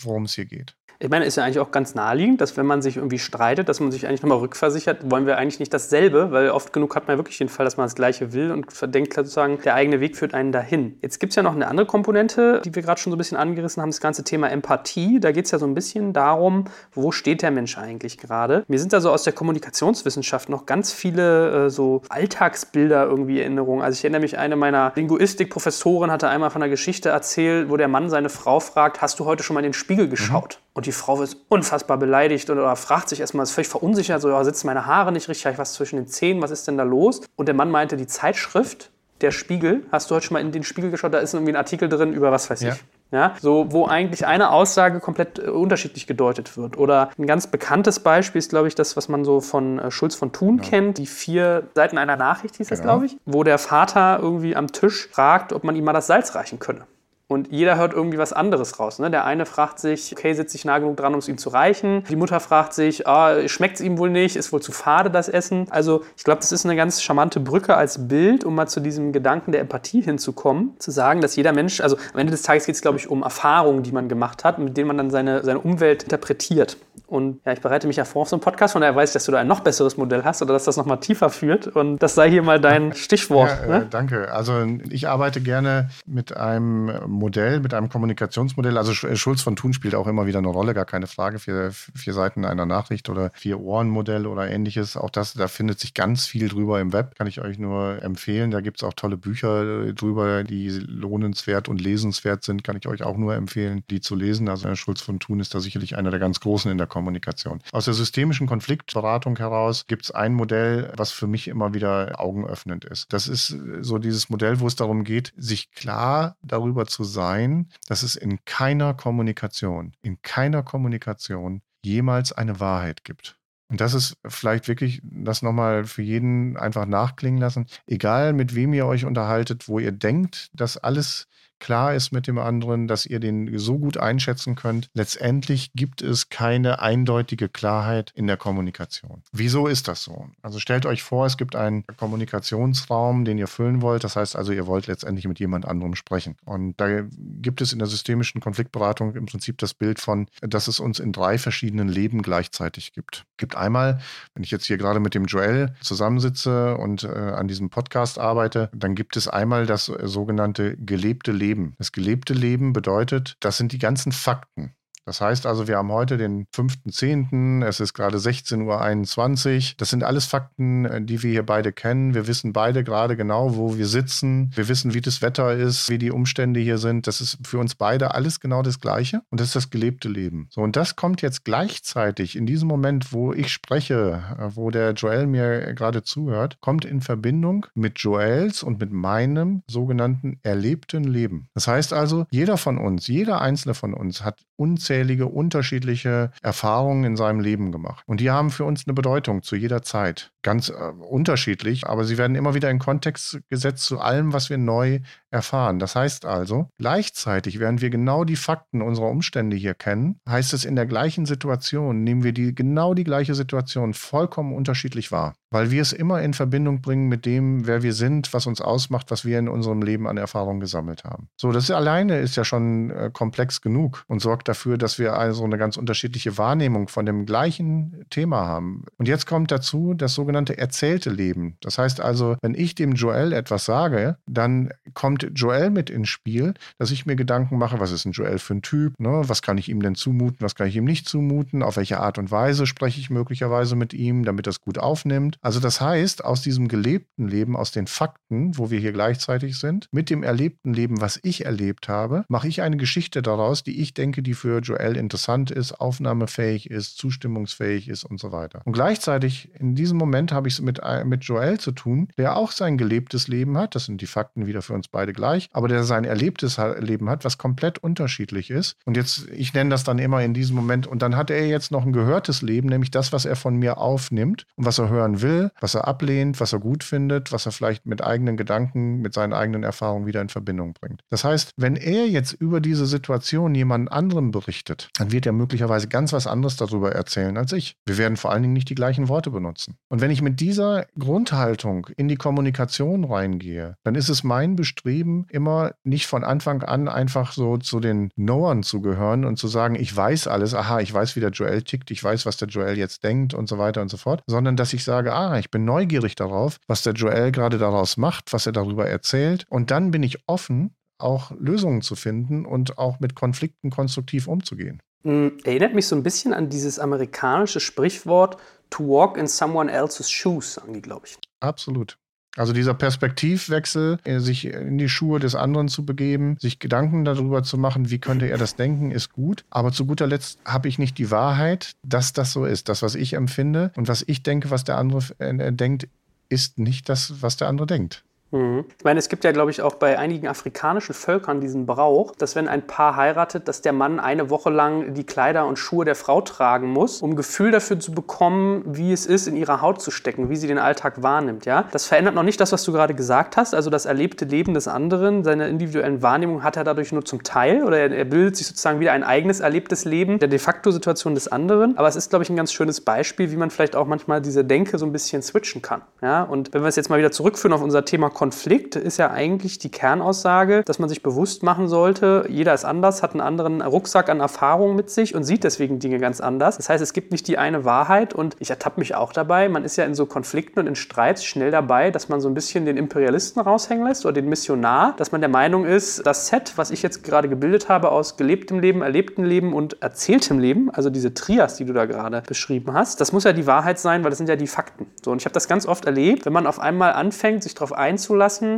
Speaker 2: worum es hier geht.
Speaker 1: Ich meine, ist ja eigentlich auch ganz naheliegend, dass wenn man sich irgendwie streitet, dass man sich eigentlich nochmal rückversichert, wollen wir eigentlich nicht dasselbe, weil oft genug hat man wirklich den Fall, dass man das Gleiche will und denkt sozusagen, der eigene Weg führt einen dahin. Jetzt gibt es ja noch eine andere Komponente, die wir gerade schon so ein bisschen angerissen haben, das ganze Thema Empathie. Da geht es ja so ein bisschen darum, wo steht der Mensch eigentlich gerade. Mir sind da so aus der Kommunikationswissenschaft noch ganz viele äh, so Alltagsbilder irgendwie Erinnerungen. Also ich erinnere mich, eine meiner Linguistikprofessoren hatte einmal von einer Geschichte erzählt, wo der Mann seine Frau fragt, hast du heute schon mal in den Spiegel geschaut? Mhm. Und die Frau ist unfassbar beleidigt oder fragt sich erstmal, ist völlig verunsichert, so, ja, sitzen meine Haare nicht richtig, habe ich was zwischen den Zähnen, was ist denn da los? Und der Mann meinte, die Zeitschrift, der Spiegel, hast du heute schon mal in den Spiegel geschaut, da ist irgendwie ein Artikel drin über was weiß ich. Ja, so, wo eigentlich eine Aussage komplett äh, unterschiedlich gedeutet wird. Oder ein ganz bekanntes Beispiel ist, glaube ich, das, was man so von äh, Schulz von Thun ja. kennt. Die vier Seiten einer Nachricht hieß das, genau. glaube ich. Wo der Vater irgendwie am Tisch fragt, ob man ihm mal das Salz reichen könne. Und jeder hört irgendwie was anderes raus. Ne? Der eine fragt sich, okay, sitze ich nah genug dran, um es ihm zu reichen? Die Mutter fragt sich, ah, schmeckt es ihm wohl nicht? Ist wohl zu fade das Essen? Also ich glaube, das ist eine ganz charmante Brücke als Bild, um mal zu diesem Gedanken der Empathie hinzukommen, zu sagen, dass jeder Mensch, also am Ende des Tages geht es, glaube ich, um Erfahrungen, die man gemacht hat, mit denen man dann seine, seine Umwelt interpretiert. Und ja, ich bereite mich ja vor auf so einen Podcast, von daher weiß ich, dass du da ein noch besseres Modell hast oder dass das nochmal tiefer führt. Und das sei hier mal dein [laughs] Stichwort.
Speaker 2: Ja, ne? äh, danke. Also ich arbeite gerne mit einem Modell, mit einem Kommunikationsmodell. Also Schulz von Thun spielt auch immer wieder eine Rolle, gar keine Frage. Vier, vier Seiten einer Nachricht oder vier Ohren-Modell oder ähnliches. Auch das, da findet sich ganz viel drüber im Web. Kann ich euch nur empfehlen. Da gibt es auch tolle Bücher drüber, die lohnenswert und lesenswert sind. Kann ich euch auch nur empfehlen, die zu lesen. Also Herr Schulz von Thun ist da sicherlich einer der ganz großen in der Kommunikation. Kommunikation. Aus der systemischen Konfliktberatung heraus gibt es ein Modell, was für mich immer wieder augenöffnend ist. Das ist so dieses Modell, wo es darum geht, sich klar darüber zu sein, dass es in keiner Kommunikation, in keiner Kommunikation jemals eine Wahrheit gibt. Und das ist vielleicht wirklich, das nochmal für jeden einfach nachklingen lassen. Egal mit wem ihr euch unterhaltet, wo ihr denkt, dass alles klar ist mit dem anderen, dass ihr den so gut einschätzen könnt. Letztendlich gibt es keine eindeutige Klarheit in der Kommunikation. Wieso ist das so? Also stellt euch vor, es gibt einen Kommunikationsraum, den ihr füllen wollt. Das heißt also, ihr wollt letztendlich mit jemand anderem sprechen. Und da gibt es in der systemischen Konfliktberatung im Prinzip das Bild von, dass es uns in drei verschiedenen Leben gleichzeitig gibt. Gibt einmal, wenn ich jetzt hier gerade mit dem Joel zusammensitze und äh, an diesem Podcast arbeite, dann gibt es einmal das äh, sogenannte gelebte Leben Leben. Das gelebte Leben bedeutet, das sind die ganzen Fakten. Das heißt also, wir haben heute den 5.10., es ist gerade 16.21 Uhr. Das sind alles Fakten, äh, die wir hier beide kennen. Wir wissen beide gerade genau, wo wir sitzen. Wir wissen, wie das Wetter ist, wie die Umstände hier sind. Das ist für uns beide alles genau das Gleiche. Und das ist das gelebte Leben. So, und das kommt jetzt gleichzeitig in diesem Moment, wo ich spreche, äh, wo der Joel mir gerade zuhört, kommt in Verbindung mit Joels und mit meinem sogenannten erlebten Leben. Das heißt also, jeder von uns, jeder einzelne von uns hat unzählige unterschiedliche Erfahrungen in seinem Leben gemacht. Und die haben für uns eine Bedeutung zu jeder Zeit. Ganz äh, unterschiedlich, aber sie werden immer wieder in Kontext gesetzt zu allem, was wir neu erfahren. Das heißt also, gleichzeitig, während wir genau die Fakten unserer Umstände hier kennen, heißt es in der gleichen Situation, nehmen wir die genau die gleiche Situation vollkommen unterschiedlich wahr weil wir es immer in Verbindung bringen mit dem, wer wir sind, was uns ausmacht, was wir in unserem Leben an Erfahrungen gesammelt haben. So, das alleine ist ja schon äh, komplex genug und sorgt dafür, dass wir also eine ganz unterschiedliche Wahrnehmung von dem gleichen Thema haben. Und jetzt kommt dazu das sogenannte erzählte Leben. Das heißt also, wenn ich dem Joel etwas sage, dann kommt Joel mit ins Spiel, dass ich mir Gedanken mache, was ist ein Joel für ein Typ, ne? was kann ich ihm denn zumuten, was kann ich ihm nicht zumuten, auf welche Art und Weise spreche ich möglicherweise mit ihm, damit es gut aufnimmt. Also das heißt, aus diesem gelebten Leben, aus den Fakten, wo wir hier gleichzeitig sind, mit dem erlebten Leben, was ich erlebt habe, mache ich eine Geschichte daraus, die ich denke, die für Joel interessant ist, aufnahmefähig ist, zustimmungsfähig ist und so weiter. Und gleichzeitig in diesem Moment habe ich es mit, äh, mit Joel zu tun, der auch sein gelebtes Leben hat. Das sind die Fakten wieder für uns beide gleich, aber der sein erlebtes Leben hat, was komplett unterschiedlich ist. Und jetzt, ich nenne das dann immer in diesem Moment, und dann hat er jetzt noch ein gehörtes Leben, nämlich das, was er von mir aufnimmt und was er hören will will, was er ablehnt, was er gut findet, was er vielleicht mit eigenen Gedanken, mit seinen eigenen Erfahrungen wieder in Verbindung bringt. Das heißt, wenn er jetzt über diese Situation jemand anderem berichtet, dann wird er möglicherweise ganz was anderes darüber erzählen als ich. Wir werden vor allen Dingen nicht die gleichen Worte benutzen. Und wenn ich mit dieser Grundhaltung in die Kommunikation reingehe, dann ist es mein Bestreben, immer nicht von Anfang an einfach so zu den Knowern zu gehören und zu sagen, ich weiß alles, aha, ich weiß, wie der Joel tickt, ich weiß, was der Joel jetzt denkt und so weiter und so fort, sondern dass ich sage, ah, ich bin neugierig darauf, was der Joel gerade daraus macht, was er darüber erzählt. Und dann bin ich offen, auch Lösungen zu finden und auch mit Konflikten konstruktiv umzugehen.
Speaker 1: Hm, erinnert mich so ein bisschen an dieses amerikanische Sprichwort to walk in someone else's shoes, sagen die, glaube ich.
Speaker 2: Absolut. Also dieser Perspektivwechsel, äh, sich in die Schuhe des anderen zu begeben, sich Gedanken darüber zu machen, wie könnte er das denken, ist gut. Aber zu guter Letzt habe ich nicht die Wahrheit, dass das so ist. Das, was ich empfinde und was ich denke, was der andere äh, denkt, ist nicht das, was der andere denkt.
Speaker 1: Mhm. Ich meine, es gibt ja, glaube ich, auch bei einigen afrikanischen Völkern diesen Brauch, dass wenn ein Paar heiratet, dass der Mann eine Woche lang die Kleider und Schuhe der Frau tragen muss, um Gefühl dafür zu bekommen, wie es ist, in ihrer Haut zu stecken, wie sie den Alltag wahrnimmt. Ja? Das verändert noch nicht das, was du gerade gesagt hast, also das erlebte Leben des anderen, seine individuellen Wahrnehmung hat er dadurch nur zum Teil oder er, bildet sich sozusagen wieder ein eigenes erlebtes Leben der de facto Situation des anderen. Aber es ist, glaube ich, ein ganz schönes Beispiel, wie man vielleicht auch manchmal diese Denke so ein bisschen switchen kann. Ja? Und wenn wir es jetzt mal wieder zurückführen auf unser Thema Konflikt ist ja eigentlich die Kernaussage, dass man sich bewusst machen sollte, jeder ist anders, hat einen anderen Rucksack an Erfahrungen mit sich und sieht deswegen Dinge ganz anders. Das heißt, es gibt nicht die eine Wahrheit und ich ertappe mich auch dabei. Man ist ja in so Konflikten und in Streits schnell dabei, dass man so ein bisschen den Imperialisten raushängen lässt oder den Missionar, dass man der Meinung ist, das Set, was ich jetzt gerade gebildet habe aus gelebtem Leben, erlebtem Leben und erzähltem Leben, also diese Trias, die du da gerade beschrieben hast, das muss ja die Wahrheit sein, weil das sind ja die Fakten. So, und ich habe das ganz oft erlebt, wenn man auf einmal anfängt, sich darauf einzulassen,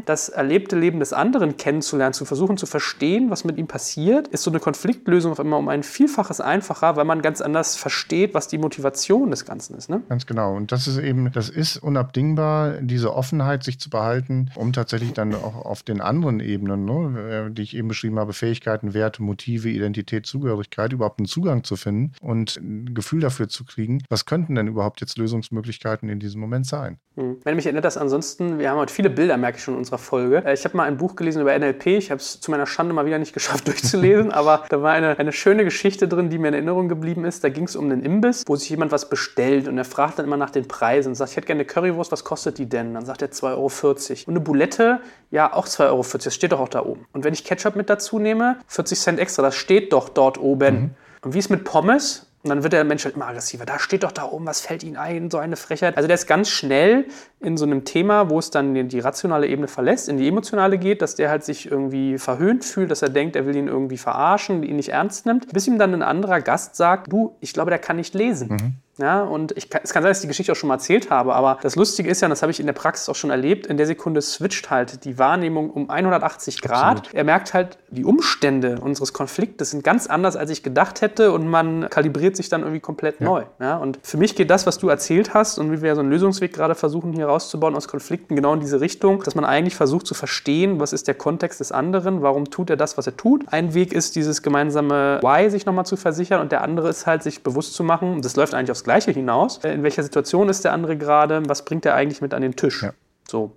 Speaker 1: das erlebte Leben des anderen kennenzulernen, zu versuchen zu verstehen, was mit ihm passiert, ist so eine Konfliktlösung auf einmal um ein Vielfaches einfacher, weil man ganz anders versteht, was die Motivation des Ganzen ist. Ne?
Speaker 2: Ganz genau. Und das ist eben, das ist unabdingbar, diese Offenheit sich zu behalten, um tatsächlich dann auch auf den anderen Ebenen, ne, die ich eben beschrieben habe, Fähigkeiten, Werte, Motive, Identität, Zugehörigkeit, überhaupt einen Zugang zu finden und ein Gefühl dafür zu kriegen, was könnten denn überhaupt jetzt Lösungsmöglichkeiten in diesem Moment sein.
Speaker 1: Hm. Wenn mich erinnert das ansonsten, wir haben heute viele Bilder, merke ich schon, unserer Folge. Äh, ich habe mal ein Buch gelesen über NLP. Ich habe es zu meiner Schande mal wieder nicht [laughs] geschafft durchzulesen, [laughs] aber da war eine, eine schöne Geschichte drin, die mir in Erinnerung geblieben ist. Da ging es um einen Imbiss, wo sich jemand was bestellt und er fragt dann immer nach den Preisen und sagt, ich hätte gerne eine Currywurst, was kostet die denn? Dann sagt er 2,40 Euro. Und eine Boulette, ja, auch 2,40 Euro. Das steht doch auch da oben. Und wenn ich Ketchup mit dazu nehme, 40 Cent extra, das steht doch dort oben. Mhm. Und wie ist mit Pommes? Und dann wird der Mensch halt immer aggressiver. Da steht doch da oben, was fällt Ihnen ein? So eine Frechheit. Also der ist ganz schnell in so einem Thema, wo es dann die rationale Ebene verlässt, in die emotionale geht, dass der halt sich irgendwie verhöhnt fühlt, dass er denkt, er will ihn irgendwie verarschen, ihn nicht ernst nimmt. Bis ihm dann ein anderer Gast sagt, du, ich glaube, der kann nicht lesen. Mhm. Ja, und ich, es kann sein, dass ich die Geschichte auch schon mal erzählt habe, aber das Lustige ist ja, und das habe ich in der Praxis auch schon erlebt, in der Sekunde switcht halt die Wahrnehmung um 180 Grad. Absolut. Er merkt halt, die Umstände unseres Konfliktes sind ganz anders, als ich gedacht hätte und man kalibriert sich dann irgendwie komplett ja. neu. Ja, und für mich geht das, was du erzählt hast und wie wir so einen Lösungsweg gerade versuchen hier rauszubauen aus Konflikten, genau in diese Richtung, dass man eigentlich versucht zu verstehen, was ist der Kontext des anderen, warum tut er das, was er tut. Ein Weg ist, dieses gemeinsame Why sich nochmal zu versichern und der andere ist halt, sich bewusst zu machen, das läuft eigentlich aufs Gleiche hinaus. Äh, in welcher Situation ist der andere gerade? Was bringt er eigentlich mit an den Tisch? Ja. So.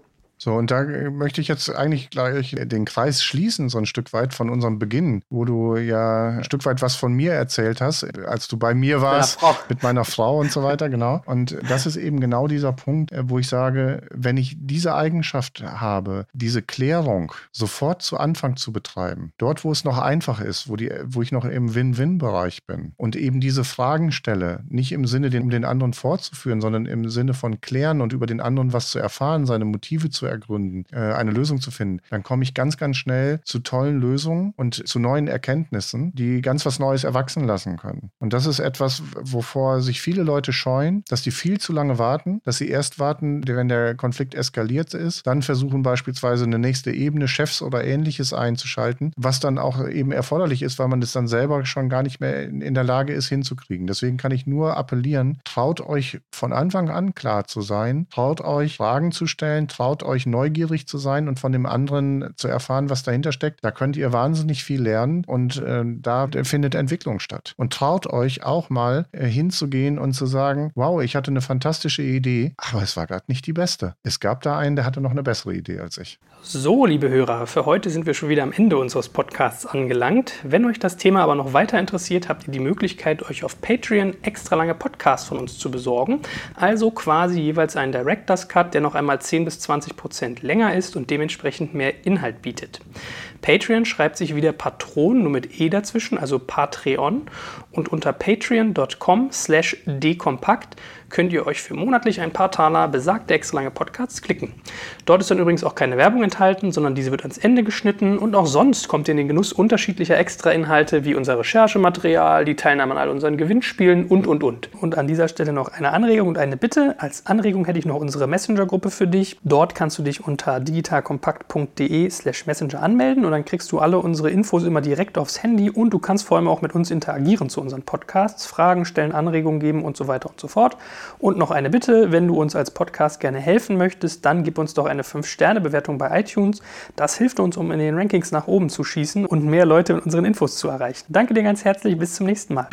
Speaker 2: So, und da äh, möchte ich jetzt eigentlich gleich den Kreis schließen, so ein Stück weit von unserem Beginn, wo du ja ein Stück weit was von mir erzählt hast, als du bei mir warst, mit meiner Frau und so weiter, genau. Und das ist eben genau dieser Punkt, äh, wo ich sage, wenn ich diese Eigenschaft habe, diese Klärung sofort zu Anfang zu betreiben, dort, wo es noch einfach ist, wo, die, wo ich noch im Win-Win-Bereich bin und eben diese Fragen stelle, nicht im Sinne, um den anderen fortzuführen, sondern im Sinne von klären und über den anderen was zu erfahren, seine Motive zu ergründen, äh, eine Lösung zu finden, dann komme ich ganz, ganz schnell zu tollen Lösungen und zu neuen Erkenntnissen, die ganz was Neues erwachsen lassen können. Und das ist etwas, wovor sich viele Leute scheuen, dass die viel zu lange warten, dass sie erst warten, wenn der Konflikt eskaliert ist, dann versuchen beispielsweise eine nächste Ebene, Chefs oder ähnliches einzuschalten, was dann auch eben erforderlich ist, weil man das dann selber schon gar nicht mehr in der Lage ist hinzukriegen. Deswegen kann ich nur appellieren, traut euch von Anfang an klar zu sein, traut euch Fragen zu stellen, traut euch euch neugierig zu sein und von dem anderen zu erfahren, was dahinter steckt. Da könnt ihr wahnsinnig viel lernen und äh, da findet Entwicklung statt. Und traut euch auch mal äh, hinzugehen und zu sagen, wow, ich hatte eine fantastische Idee, aber es war gerade nicht die beste. Es gab da einen, der hatte noch eine bessere Idee als ich.
Speaker 1: So, liebe Hörer, für heute sind wir schon wieder am Ende unseres Podcasts angelangt. Wenn euch das Thema aber noch weiter interessiert, habt ihr die Möglichkeit, euch auf Patreon extra lange Podcasts von uns zu besorgen. Also quasi jeweils einen Director's Cut, der noch einmal 10 bis 20 Prozent länger ist und dementsprechend mehr Inhalt bietet. Patreon schreibt sich wieder Patron, nur mit E dazwischen, also Patreon. Und unter patreon.com slash dekompakt könnt ihr euch für monatlich ein paar Taler besagte extra lange Podcasts klicken. Dort ist dann übrigens auch keine Werbung enthalten, sondern diese wird ans Ende geschnitten und auch sonst kommt ihr in den Genuss unterschiedlicher Extra-Inhalte wie unser Recherchematerial, die Teilnahme an all unseren Gewinnspielen und, und, und. Und an dieser Stelle noch eine Anregung und eine Bitte. Als Anregung hätte ich noch unsere Messenger-Gruppe für dich. Dort kannst du dich unter digitalkompakt.de slash messenger anmelden und dann kriegst du alle unsere Infos immer direkt aufs Handy und du kannst vor allem auch mit uns interagieren zu unseren Podcasts, Fragen stellen, Anregungen geben und so weiter und so fort. Und noch eine Bitte, wenn du uns als Podcast gerne helfen möchtest, dann gib uns doch eine 5-Sterne-Bewertung bei iTunes. Das hilft uns, um in den Rankings nach oben zu schießen und mehr Leute mit unseren Infos zu erreichen. Danke dir ganz herzlich, bis zum nächsten Mal.